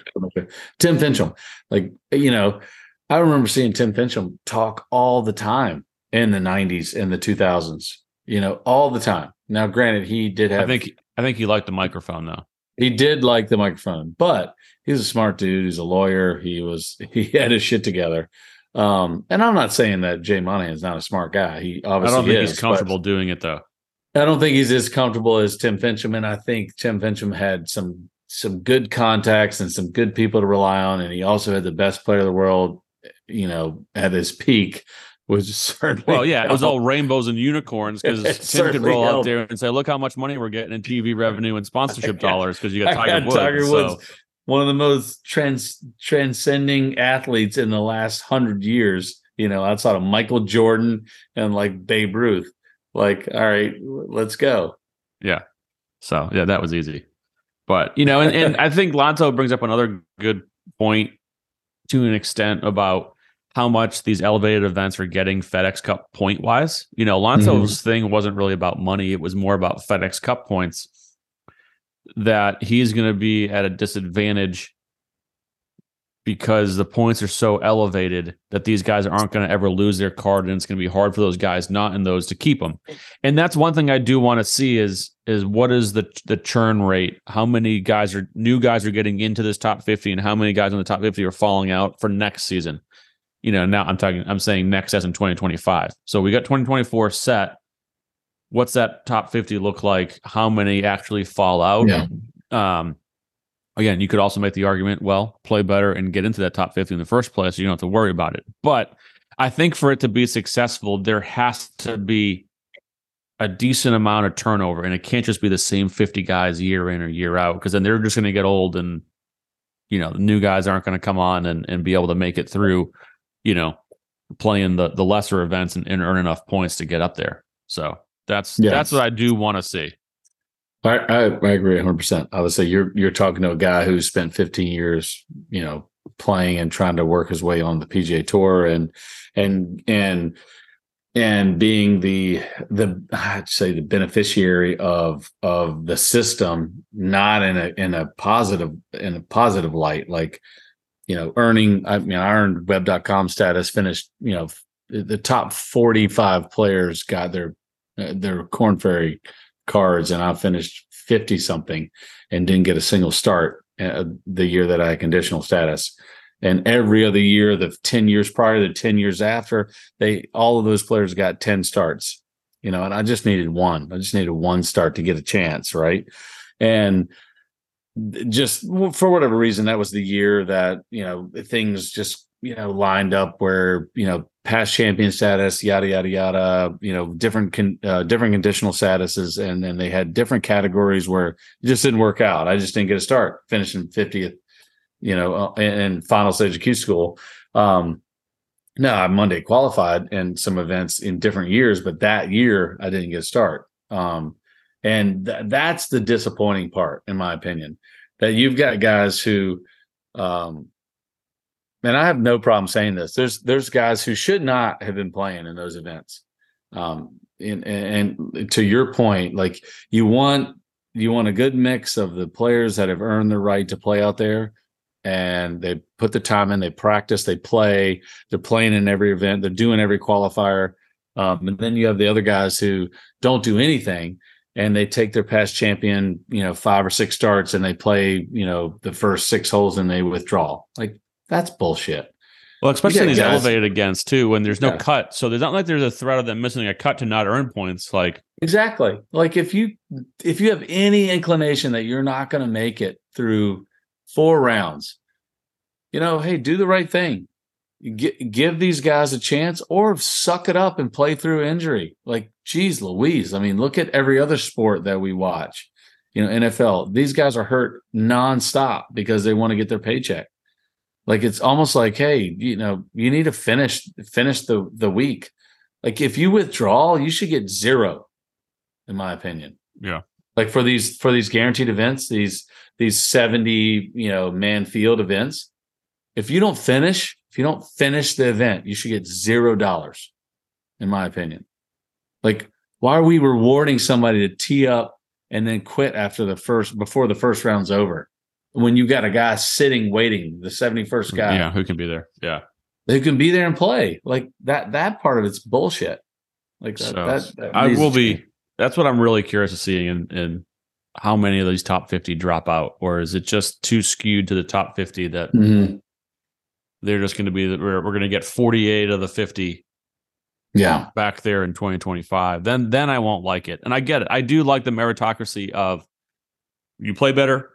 *laughs* Tim Finchem like you know I remember seeing Tim Finchem talk all the time in the 90s and the 2000s you know all the time. Now granted he did have I think I think he liked the microphone though he did like the microphone but he's a smart dude. He's a lawyer. He was *laughs* he had his shit together. Um and I'm not saying that Jay Monahan is not a smart guy. He obviously I don't think is, he's comfortable doing it though. I don't think he's as comfortable as Tim Finchem, and I think Tim Finchem had some some good contacts and some good people to rely on, and he also had the best player of the world, you know, at his peak was *laughs* certainly well, yeah, it was all rainbows and unicorns because *laughs* Tim could roll out there and say, "Look how much money we're getting in TV *laughs* revenue and sponsorship dollars because you got Tiger got Woods." Tiger So, Woods, one of the most trans transcending athletes in the last hundred years. You know, outside of Michael Jordan and like Babe Ruth. Like, all right, let's go. Yeah. So yeah, that was easy. But you know, and, and I think Lanto brings up another good point to an extent about how much these elevated events are getting FedEx Cup point wise. You know, Lanto's mm-hmm. thing wasn't really about money; it was more about FedEx Cup points. That he's going to be at a disadvantage because the points are so elevated that these guys aren't going to ever lose their card, and it's going to be hard for those guys not in those to keep them. And that's one thing I do want to see is is what is the the churn rate? How many guys are new guys are getting into this top fifty, and how many guys in the top fifty are falling out for next season? You know, now I'm talking, I'm saying next as in 2025. So we got 2024 set. What's that top 50 look like? How many actually fall out? Yeah. Um, again, you could also make the argument, well, play better and get into that top 50 in the first place. So you don't have to worry about it. But I think for it to be successful, there has to be a decent amount of turnover. And it can't just be the same 50 guys year in or year out, because then they're just going to get old and, you know, the new guys aren't going to come on and, and be able to make it through, you know, playing the, the lesser events and, and earn enough points to get up there. So that's, Yes. that's what I do want to see. I, I, I agree 100. percent I would say you're you're talking to a guy who spent 15 years, you know, playing and trying to work his way on the PGA Tour and and and and being the the I'd say the beneficiary of of the system, not in a in a positive in a positive light, like you know, earning. I mean, I earned Web.com status, finished. You know, the top 45 players got their uh, their Korn Ferry cards and I finished 50 something and didn't get a single start uh, the year that I had conditional status. And every other year, the 10 years prior, the 10 years after, they all of those players got 10 starts, you know, and I just needed one. I just needed one start to get a chance, right? And just for whatever reason, that was the year that, you know, things just, you know, lined up where, you know, past champion status, yada yada yada. You know, different con, uh, different conditional statuses, and then they had different categories where it just didn't work out. I just didn't get a start, finishing fiftieth. You know, uh, in, in final stage of Q school. Um, no, I Monday qualified in some events in different years, but that year I didn't get a start. Um, and th- that's the disappointing part, in my opinion, that you've got guys who, um, and I have no problem saying this. There's there's guys who should not have been playing in those events. Um, and, and and to your point, like you want you want a good mix of the players that have earned the right to play out there, and they put the time in, they practice, they play, they're playing in every event, they're doing every qualifier. Um, and then you have the other guys who don't do anything and they take their past champion, you know, five or six starts and they play, you know, the first six holes and they withdraw. Like that's bullshit. Well, especially these guys- elevated against too, when there's no Yeah. cut. So there's not like there's a threat of them missing a cut to not earn points. Like, Exactly. Like if you if you have any inclination that you're not going to make it through four rounds, you know, hey, do the right thing. G- give these guys a chance or suck it up and play through injury. Like, geez, Louise. I mean, look at every other sport that we watch. You know, NFL. These guys are hurt nonstop because they want to get their paycheck. Like it's almost like, hey, you know, you need to finish finish the the week. Like if you withdraw, you should get zero, in my opinion. Yeah. Like for these for these guaranteed events, these these 70, you know, man field events, if you don't finish, if you don't finish the event, you should get zero dollars, in my opinion. Like, why are we rewarding somebody to tee up and then quit after the first before the first round's over? When you got a guy sitting waiting, the 71st guy yeah, who can be there? Yeah. who can be there and play. Like that that part of it's bullshit. Like that, So, that, that I will be. That's what I'm really curious to see in, in how many of these top 50 drop out, or is it just too skewed to the top 50 that Mhm. They're just going to be, we're, we're going to get 48 of the 50 Yeah. back there in 2025 then then i won't like it and i get it i do like the meritocracy of you play better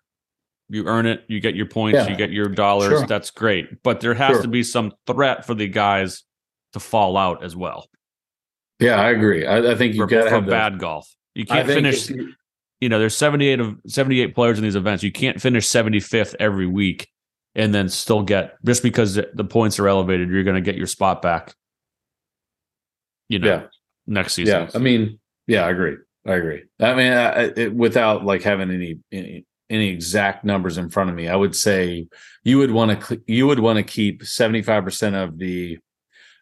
you earn it you get your points Yeah. you get your dollars Sure. that's great but there has Sure. to be some threat for the guys to fall out as well. Yeah, I agree. I, I think you've got to have bad the, golf. You can't finish. You, you know, there's 78 of 78 players in these events. You can't finish 75th every week and then still get just because the points are elevated, you're going to get your spot back. You know, yeah. next season. Yeah, I mean, yeah, I agree. I agree. I mean, I, it, without like having any, any any exact numbers in front of me, I would say you would want to you would want to keep seventy five percent of the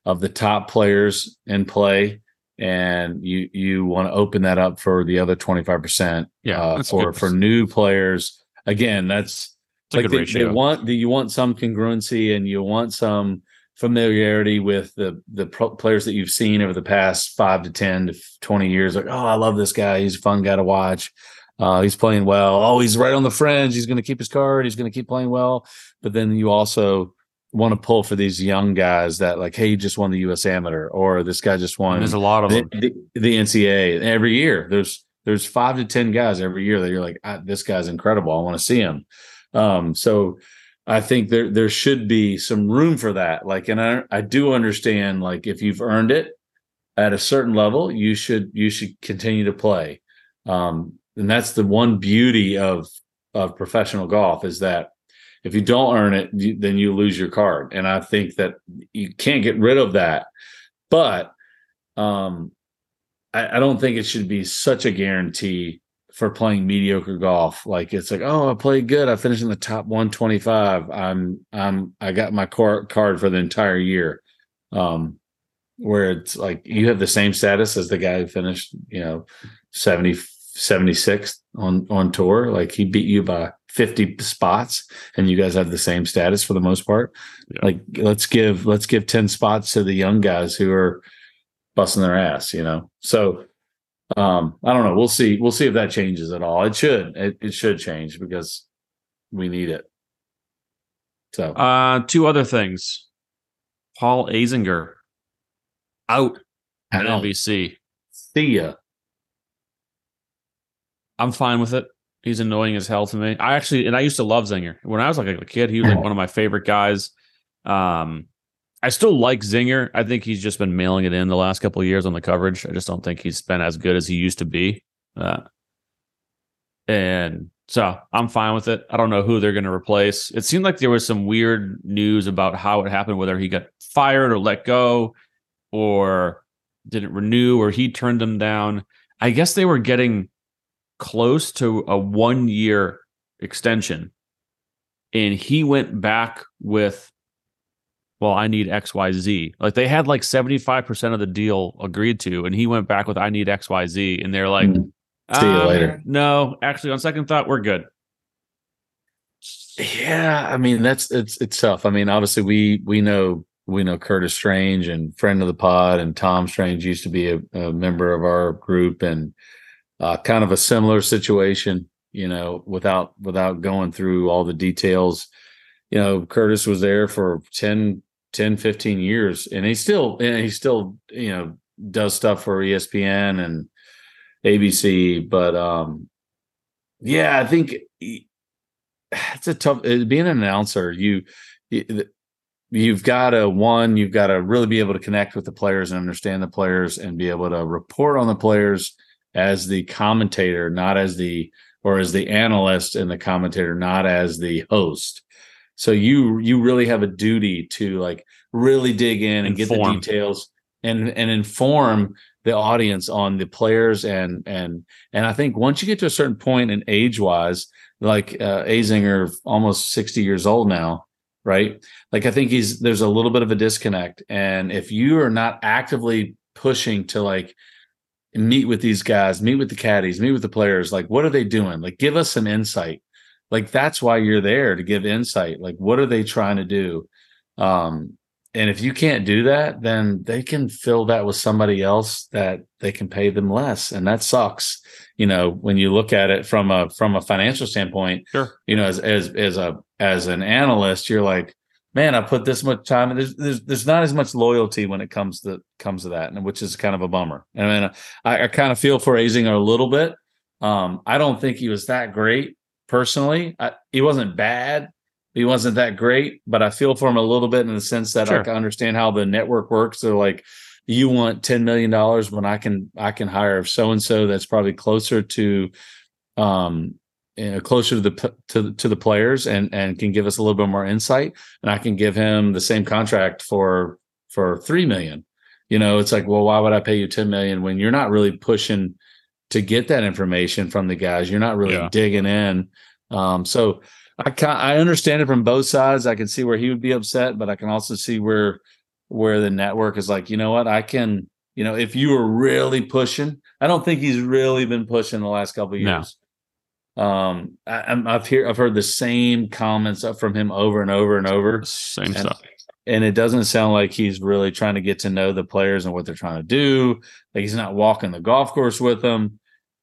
of the top players in play, and you you want to open that up for the other twenty five percent. Yeah, uh, for for new players. Again, that's like they, they, want you want some congruency and you want some familiarity with the the pro- players that you've seen over the past five to ten to twenty years. Like, oh, I love this guy. He's a fun guy to watch. Uh, he's playing well. Oh, he's right on the fringe. He's going to keep his card. He's going to keep playing well. But then you also want to pull for these young guys that like, hey, you just won the U.S. Amateur, or this guy just won. there's a lot of the, them. The, the, NCAA every year. There's there's five to ten guys every year that you're like, ah, this guy's incredible. I want to see him. Um, so I think there there should be some room for that. Like, and I I do understand like if you've earned it at a certain level, you should you should continue to play. Um, and that's the one beauty of of professional golf is that if you don't earn it, you, then you lose your card. And I think that you can't get rid of that. But um, I, I don't think it should be such a guarantee for playing mediocre golf. Like it's like, oh, I played good. I finished in the top 125. I'm I'm I got my card card for the entire year. Um where it's like you have the same status as the guy who finished, you know, 70 76th on on tour. Like he beat you by 50 spots and you guys have the same status for the most part. Yeah. Like let's give let's give 10 spots to the young guys who are busting their ass, you know. So um, I don't know. We'll see. We'll see if that changes at all. It should. It, it should change because we need it. So, uh, two other things. Paul Azinger out at NBC. See ya. I'm fine with it. He's annoying as hell to me. I actually, and I used to love Zinger when I was like a kid. He was like *clears throat* one of my favorite guys. Um, I still like Zinger. I think he's just been mailing it in the last couple of years on the coverage. I just don't think he's been as good as he used to be. Uh, and so I'm fine with it. I don't know who they're going to replace. It seemed like there was some weird news about how it happened, whether he got fired or let go or didn't renew or he turned them down. I guess they were getting close to a one year extension. And he went back with well, I need XYZ. Like they had like 75% of the deal agreed to, and he went back with I need XYZ. And they're like, mm-hmm. See you um, later. No, actually, on second thought, we're good. Yeah, I mean that's it's it's tough. I mean, obviously we we know we know Curtis Strange and friend of the pod, and Tom Strange used to be a, a member of our group, and uh, kind of a similar situation. You know, without without going through all the details, you know, Curtis was there for 10, 10, 15 years, and he still he still you know does stuff for ESPN and ABC. But um, yeah, I think *sighs* it's a tough uh, being an announcer. You, you you've got to one you've got to really be able to connect with the players and understand the players and be able to report on the players as the commentator not as the or as the analyst and the commentator not as the host so you you really have a duty to like really dig in and inform. get the details and and inform the audience on the players and and and I think once you get to a certain point in age wise, like uh, Azinger, almost sixty years old now, right? Like I think he's there's a little bit of a disconnect, and if you are not actively pushing to like meet with these guys, meet with the caddies, meet with the players, like what are they doing? Like give us some insight like that's why you're there to give insight. Like what are they trying to do? Um and if you can't do that then they can fill that with somebody else that they can pay them less. And that sucks you know when you look at it from a from a financial standpoint. Sure. You know as as as a as an analyst you're like man i put this much time and there's there's, there's not as much loyalty when it comes to comes to that and which is kind of a bummer. And I mean I, I kind of feel for Azinger a little bit. Um, I don't think he was that great personally. I, he wasn't bad. he wasn't that great, but I feel for him a little bit in the sense that Sure. I can understand how the network works. So like you want $10 million when I can I can hire so and so that's probably closer to um you know, closer to the to to the players and and can give us a little bit more insight and I can give him the same contract for for 3 million. You know, it's like, well, why would I pay you 10 million when you're not really pushing to get that information from the guys? You're not really Yeah. digging in. Um, so I can I understand it from both sides. I can see where he would be upset, but I can also see where where the network is like, you know what, I can, you know, if you were really pushing, I don't think he's really been pushing the last couple of No. years. Um, I, I'm, I've hear I've heard the same comments from him over and over and over, Same and, stuff. And it doesn't sound like he's really trying to get to know the players and what they're trying to do. Like he's not walking the golf course with them,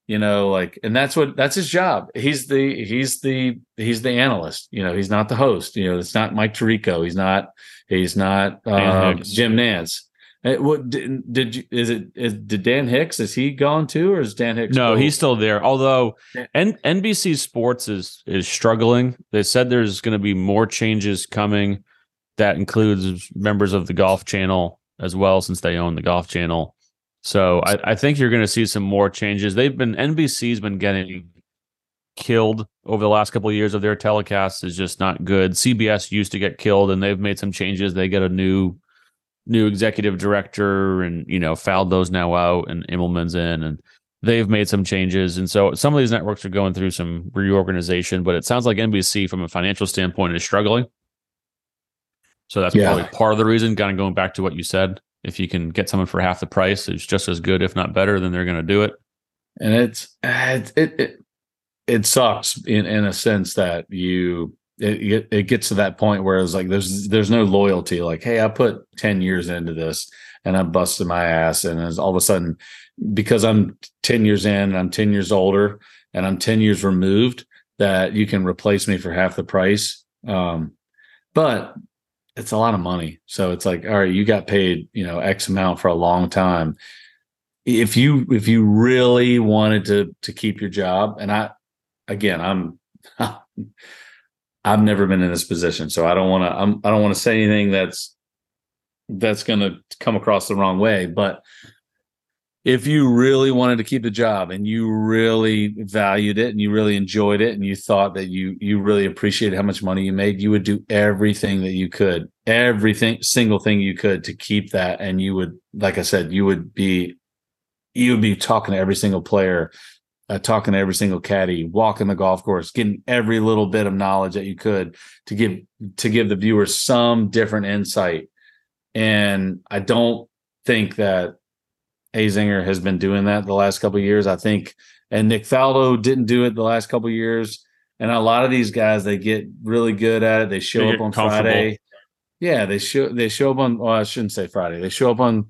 you know. Like, and that's what that's his job. He's the he's the he's the analyst. You know, he's not the host. You know, it's not Mike Tirico. He's not he's not uh, Jim Nantz. Uh, What did, did you is it is did Dan Hicks is he gone too or is Dan Hicks No, still- he's still there. Although. N- NBC Sports is is struggling. They said there's going to be more changes coming. That includes members of the Golf Channel as well, since they own the Golf Channel. So I, I think you're going to see some more changes. They've been NBC's been getting killed over the last couple of years of their telecasts is just not good. CBS used to get killed, and they've made some changes. They get a new new executive director, and you know Faldo's now out, and Immelman's in, and they've made some changes. And so some of these networks are going through some reorganization, but it sounds like NBC from a financial standpoint is struggling. So that's Yeah. probably part of the reason. Kind of going back to what you said, if you can get someone for half the price, it's just as good, if not better, then they're going to do it. and it's it it it, it sucks in in a sense that you it, it gets to that point where it's like there's there's no loyalty like hey i put 10 years into this and i busted my ass and it's all of a sudden because i'm 10 years in and i'm 10 years older and i'm 10 years removed that you can replace me for half the price um but it's a lot of money. So it's like all right you got paid you know x amount for a long time. If you if you really wanted to to keep your job and i again i'm *laughs* i've never been in this position so i don't want to i don't want to say anything that's that's going to come across the wrong way but if you really wanted to keep the job and you really valued it and you really enjoyed it and you thought that you you really appreciated how much money you made you would do everything that you could everything single thing you could to keep that and you would like i said you would be you would be talking to every single player, uh, talking to every single caddy, walking the golf course, getting every little bit of knowledge that you could to give to give the viewers some different insight. And I don't think that Azinger has been doing that the last couple of years. I think, and Nick Faldo didn't do it the last couple of years. And a lot of these guys, they get really good at it. They show They up on. Friday. Yeah, they show they show up on. Well, I shouldn't say Friday. They show up on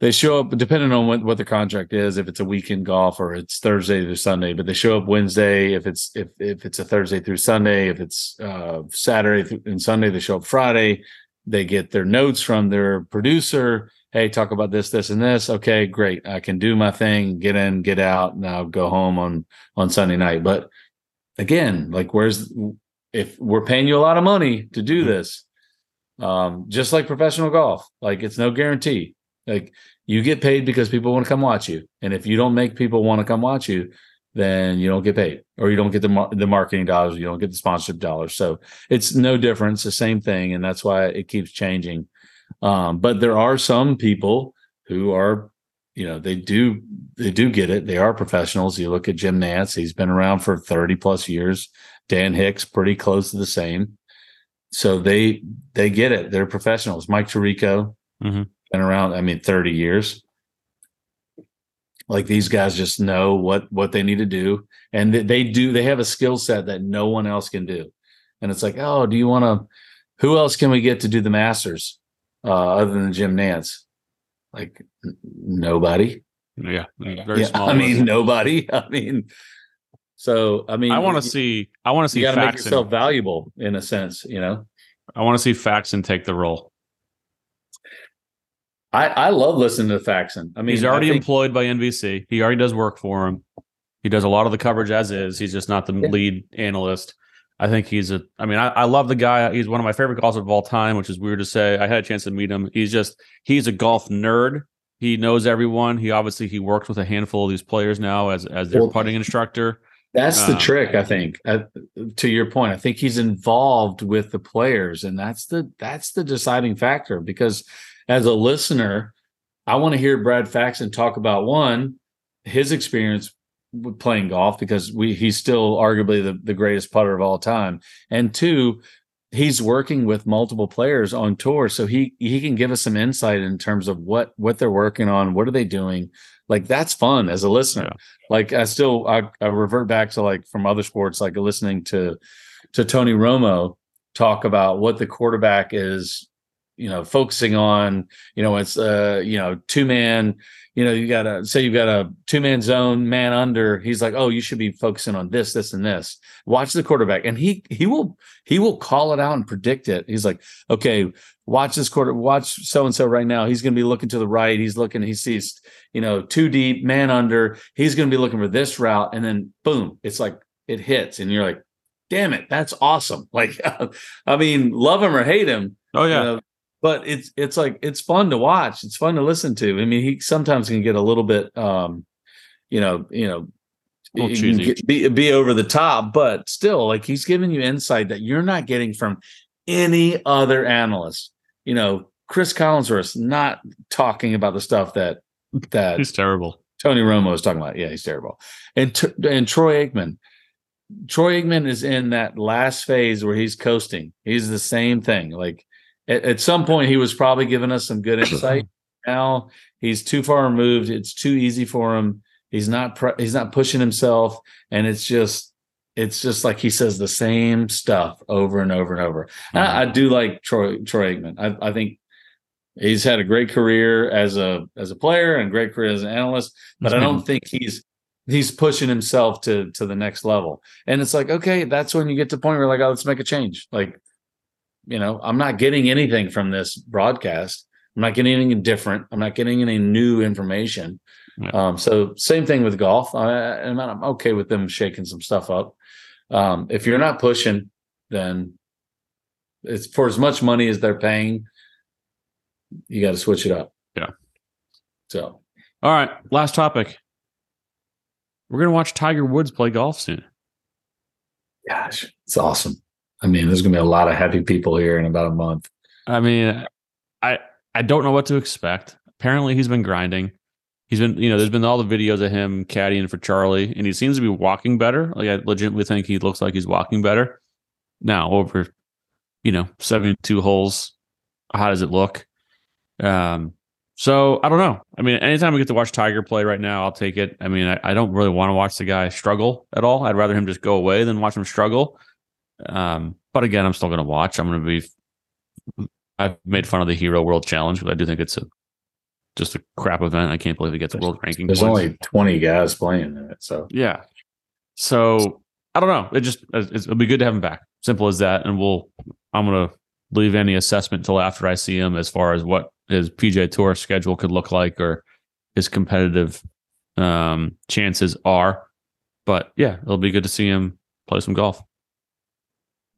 they show up depending on what, what the contract is if it's a weekend golf or it's thursday through sunday but they show up wednesday if it's if if it's a thursday through sunday if it's uh saturday through, and sunday they show up friday they get their notes from their producer hey talk about this this and this. Okay great. I can do my thing get in get out now go home on on sunday night. But again like where's if we're paying you a lot of money to do this um just like professional golf like it's no guarantee. Like you get paid because people want to come watch you, and if you don't make people want to come watch you, then you don't get paid, or you don't get the mar- the marketing dollars, you don't get the sponsorship dollars. So it's no difference, the same thing, and that's why it keeps changing. Um, but there are some people who are, you know, they do they do get it. They are professionals. You look at Jim Nantz; he's been around for thirty plus years. Dan Hicks, pretty close to the same. So they they get it. They're professionals. Mike Tirico, Mhm. been around i mean 30 years like these guys just know what what they need to do and they, they do they have a skill set that no one else can do and it's like oh do you want to who else can we get to do the masters uh other than jim nantz like n- nobody Yeah, very yeah, small. i mean list. nobody *laughs* i mean so i mean I want to see. I want to see you got to make yourself valuable in a sense you know I want to see Faxon take the role. i i love listening to faxon i mean He's already think- employed by NBC. He already does work for him. He does a lot of the coverage as is. He's just not the Yeah. lead analyst. I think he's a. I mean, I, I love the guy. He's one of my favorite golfers of all time, which is weird to say. I had a chance to meet him. He's just he's a golf nerd. He knows everyone. He obviously he works with a handful of these players now as as their well, putting instructor. That's the um, trick, I think. Uh, to your point, I think he's involved with the players, and that's the that's the deciding factor. Because as a listener, I want to hear Brad Faxon talk about one his experience playing golf because we he's still arguably the, the greatest putter of all time. And two he's working with multiple players on tour so he he can give us some insight in terms of what what they're working on what are they doing. Like that's fun as a listener. Yeah. like i still I, I revert back to like from other sports like listening to to tony romo talk about what the quarterback is you know focusing on you know it's uh you know two man you know, you got to say you've got a two man zone, man under. He's like, oh, you should be focusing on this, this, and this. Watch the quarterback, and he he will he will call it out and predict it. He's like, okay, watch this quarter, watch so and so right now. He's going to be looking to the right. He's looking. He sees you know too deep, man under. He's going to be looking for this route, and then boom, it's like it hits, and you're like, damn it, that's awesome. *laughs* Like, I mean, love him or hate him. Oh yeah. You know, but it's it's like it's fun to watch. It's fun to listen to. I mean, he sometimes can get a little bit, um, you know, you know, get, be be over the top, but still, like he's giving you insight that you're not getting from any other analyst. You know, Cris Collinsworth not talking about the stuff that that he's terrible. Tony Romo is talking about. Yeah, he's terrible. And and Troy Aikman. Troy Aikman is in that last phase where he's coasting. He's the same thing. Like at, at some point he was probably giving us some good *clears throat* insight. now he's too far removed. It's too easy for him. He's not pre- he's not pushing himself, and it's just it's just like he says the same stuff over and over and over. Mm-hmm. I, I, do like Troy Troy Aikman. I, I, think he's had a great career as a as a player and great career as an analyst, but mm-hmm. I don't think he's he's pushing himself to to the next level. And it's like, okay, that's when you get to the point where like, oh, let's make a change. Like you know, I'm not getting anything from this broadcast. I'm not getting anything different. I'm not getting any new information. Yeah. Um, so same thing with golf. I, I'm okay with them shaking some stuff up. Um, if you're not pushing, then it's for as much money as they're paying. You got to switch it up. Yeah. So, all right. Last topic. We're gonna watch Tiger Woods play golf soon. Gosh, it's awesome. I mean, there's going to be a lot of happy people here in about a month. I mean, I I don't know what to expect. Apparently, he's been grinding. He's been, you know, there's been all the videos of him caddying for Charlie, and he seems to be walking better. Like I legitimately think he looks like he's walking better now over, you know, 72 holes. How does it look? Um, so I don't know. I mean, anytime we get to watch Tiger play right now, I'll take it. I mean, I, I don't really want to watch the guy struggle at all. I'd rather him just go away than watch him struggle. Um, but again, I'm still going to watch. I'm going to be. I've made fun of the Hero World Challenge, but I do think it's a just a crap event. I can't believe it gets world ranking. There's points. only 20 guys playing in it, so yeah. So I don't know. It just it'll be good to have him back. Simple as that. And we'll. I'm gonna leave any assessment till after I see him as far as what his PGA Tour schedule could look like or his competitive um, chances are. But yeah, it'll be good to see him play some golf.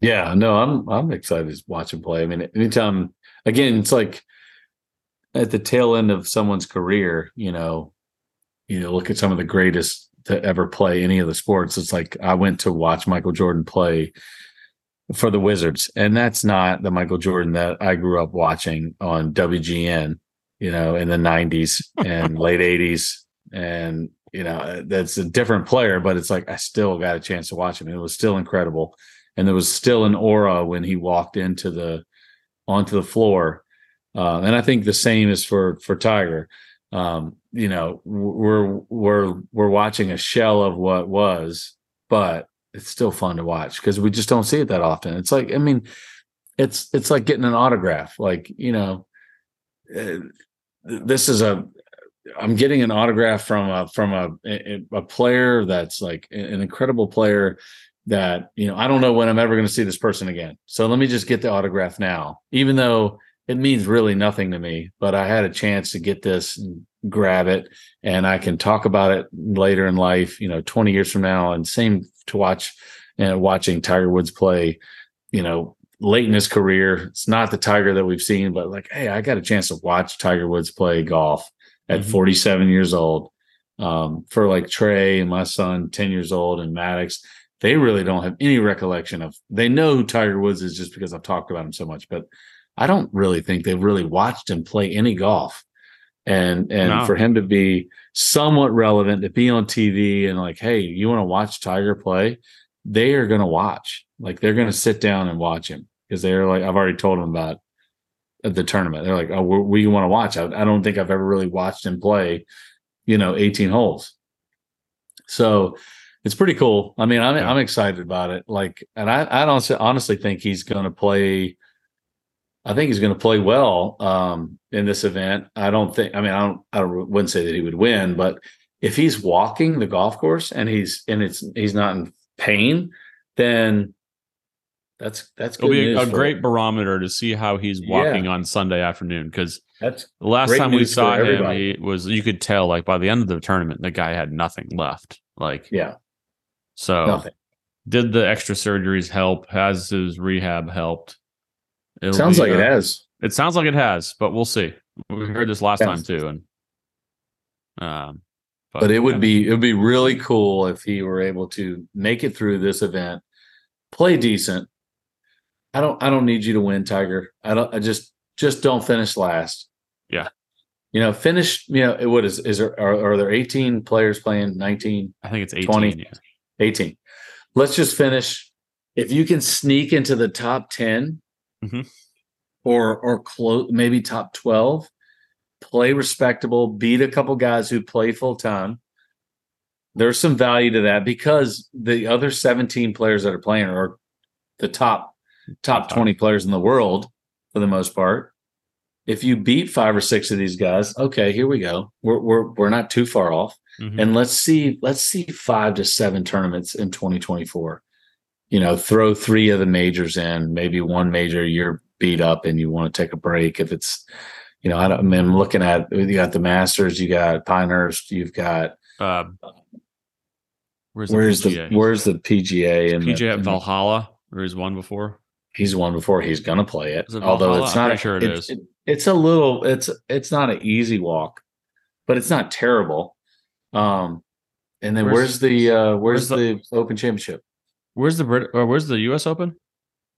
Yeah, no, I'm I'm excited to watch him play. I mean, anytime again, it's like at the tail end of someone's career, you know, you know, look at some of the greatest to ever play any of the sports. It's like I went to watch Michael Jordan play for the Wizards, and that's not the Michael Jordan that I grew up watching on WGN, you know, in the 90s and *laughs* late 80s. And, you know, that's a different player, but it's like I still got a chance to watch him. It was still incredible and there was still an aura when he walked into the onto the floor. Uh, and I think the same is for for Tiger. Um, you know, we're we're we're watching a shell of what was, but it's still fun to watch because we just don't see it that often. It's like, I mean, it's it's like getting an autograph. Like, you know, uh, this is a I'm getting an autograph from a from a a player that's like an incredible player that you know i don't know when i'm ever going to see this person again so let me just get the autograph now even though it means really nothing to me but i had a chance to get this and grab it and i can talk about it later in life you know 20 years from now and same to watch and watching Tiger Woods play, you know, late in his career. It's not the Tiger that we've seen, but like, hey, I got a chance to watch Tiger Woods play golf at mm-hmm. 47 years old. Um, for like Trey and my son, 10 years old, and Maddox, they really don't have any recollection of. They know who Tiger Woods is just because I've talked about him so much, but I don't really think they've really watched him play any golf. And and no. for him to be somewhat relevant, to be on TV and like, hey, you want to watch Tiger play? They are going to watch. Like they're going to sit down and watch him because they're like, I've already told them about the tournament. They're like, oh, we, want to watch. I, I don't think I've ever really watched him play, you know, 18 holes. So it's pretty cool. I mean, I'm yeah. I'm excited about it. Like, and I I don't honestly think he's going to play I think he's going to play well um, in this event. I don't think. I mean, I don't. I don't, wouldn't say that he would win, but if he's walking the golf course and he's and it's he's not in pain, then that's that's it'll be a great him. barometer to see how he's walking yeah. on Sunday afternoon. Because that's the last time we saw him, he was you could tell like by the end of the tournament, the guy had nothing left. Like yeah, so nothing. did the extra surgeries help? Has his rehab helped? It'll sounds be, like uh, it has. It sounds like it has, but we'll see. We heard this last time too, and um, but, but it would be it would be really cool if he were able to make it through this event, play decent. I don't I don't need you to win, Tiger. I don't. I just just don't finish last. Yeah. You know, finish. You know, what is is there? Are, are there eighteen players playing? Nineteen? I think it's 18, 20, yeah. Eighteen. Let's just finish. If you can sneak into the top ten, mm-hmm. or or close maybe top 12 play respectable beat a couple guys who play full time there's some value to that because the other 17 players that are playing are the top top 20 players in the world for the most part if you beat five or six of these guys okay here we go we're we're, we're not too far off mm-hmm. and let's see let's see five to seven tournaments in 2024 you know, throw three of the majors in, maybe one major you're beat up and you want to take a break. If it's, you know, I, don't, I mean, I'm looking at you got the Masters, you got Pinehurst, you've got. Uh, where's the where's PGA? the where's the PGA and PGA at Valhalla? Or he's won before. He's won before. He's gonna play it. it Although it's not sure it, it is. It, it's a little. It's it's not an easy walk, but it's not terrible. Um, and then where's, where's the uh where's, where's the, the Open Championship? Where's the Brit? Or where's the U.S. Open?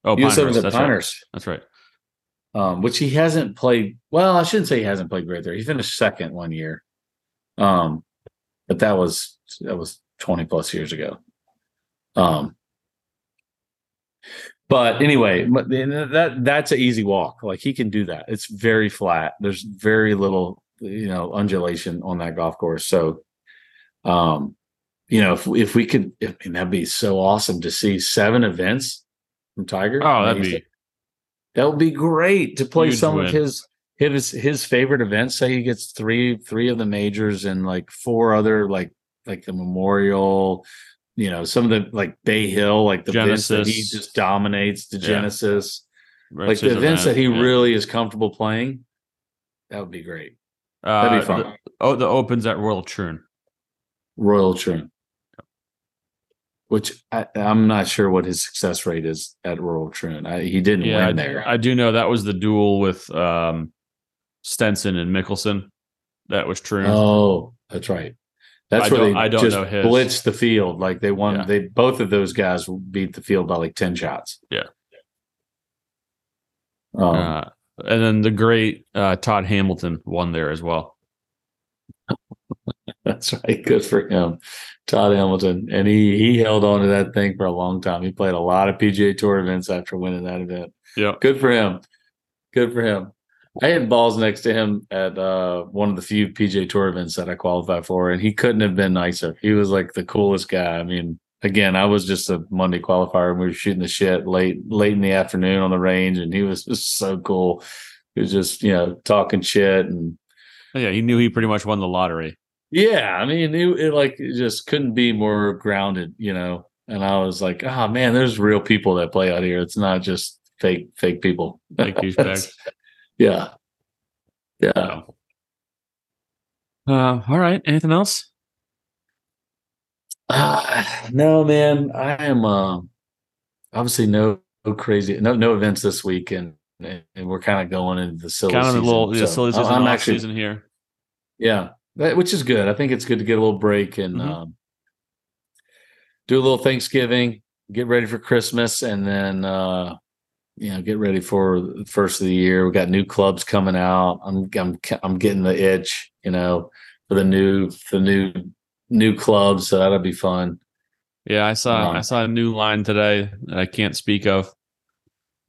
Oh, U.S. Open the Pinehurst. Right. That's right. Um, which he hasn't played. Well, I shouldn't say he hasn't played great there. He finished second one year. Um, but that was that was twenty plus years ago. Um, but anyway, that that's an easy walk. Like he can do that. It's very flat. There's very little, you know, undulation on that golf course. So, um, you know, if if we could, I mean, that'd be so awesome to see seven events from Tiger. Oh, that'd be that would be great to play some win. of his his his favorite events. Say he gets three three of the majors and like four other like like the Memorial, you know, some of the like Bay Hill, like the Genesis. events that he just dominates, the yeah. Genesis, like the events event, that he yeah. really is comfortable playing. That would be great. That'd be uh, fun. The, oh, the opens at Royal Troon. Royal Troon which I, am not sure what his success rate is at Royal Troon. I, he didn't yeah, win there. I do know that was the duel with um, Stenson and Mickelson. That was true. Oh, that's right. That's I where they I don't just know his. blitzed the field. Like they won. Yeah. They both of those guys beat the field by like ten shots. Yeah. Um, uh, and then the great uh, Todd Hamilton won there as well. *laughs* That's right. Good for him, Todd Hamilton, and he he held on to that thing for a long time. He played a lot of PGA Tour events after winning that event. Yeah, good for him. Good for him. I had balls next to him at uh, one of the few PGA Tour events that I qualified for, and he couldn't have been nicer. He was like the coolest guy. I mean, again, I was just a Monday qualifier, and we were shooting the shit late late in the afternoon on the range, and he was *laughs* just so cool. He was just you know talking shit and yeah, he knew he pretty much won the lottery. Yeah, I mean, it, it like it just couldn't be more grounded, you know. And I was like, oh man, there's real people that play out here. It's not just fake fake people. Fake *laughs* douchebags. yeah, yeah. Uh, all right. Anything else? Uh, *sighs* no, man. I am uh, obviously no, no crazy no no events this week, and and we're kind of going into the silly kind of a little yeah, So silly season, I'm actually season here. yeah, that- which is good. I think it's good to get a little break and Mhm. um, do a little Thanksgiving, get ready for Christmas, and then uh, you know get ready for the first of the year. We got new clubs coming out. I'm I'm I'm getting the itch, you know, for the new the new new clubs. So that'll be fun. Yeah, I saw Um, I saw a new line today that I can't speak of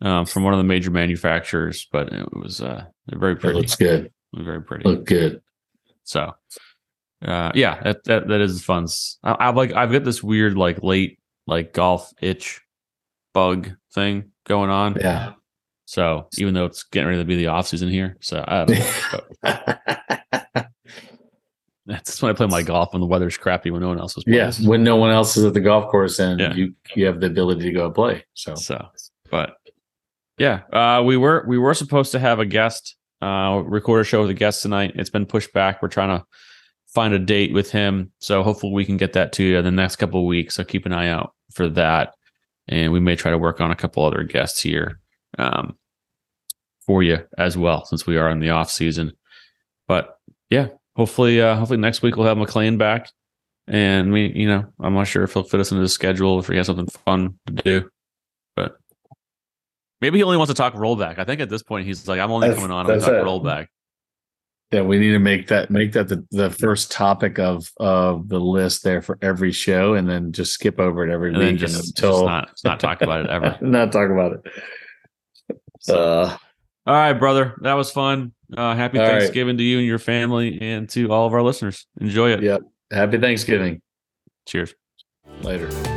um, from one of the major manufacturers, but it was uh, very It pretty. looks good. Very pretty. Look good. So, uh, yeah, that, that that is fun. I, I've like I've got this weird like late like golf itch bug thing going on. Yeah. So even though it's getting ready to be the off season here, so I *laughs* that's when I play my golf when the weather's crappy when no one else is playing. yes. When no one else is at the golf course and Yeah. you you have the ability to go play. So So, but yeah, uh, we were we were supposed to have a guest, uh, record a show with a guest tonight. It's been pushed back. We're trying to find a date with him, so hopefully we can get that to you in the next couple of weeks. So keep an eye out for that, and we may try to work on a couple other guests here um, for you as well, since we are in the off season. But yeah, hopefully, uh, hopefully next week we'll have McLean back. And we, you know, I'm not sure if he'll fit us into the schedule if he has something fun to do, maybe he only wants to talk rollback. I think at this point he's like, I'm only That's- coming on to talk it. rollback. yeah, we need to make that make that the, the first topic of of the list there for every show and then just skip over it every And week just, until just not, just not talk about it ever. *laughs* not talk about it. Uh, All right, brother. That was fun. Uh, happy All right. Thanksgiving to you and your family and to all of our listeners. Enjoy it. yeah. Happy Thanksgiving. Cheers. Later.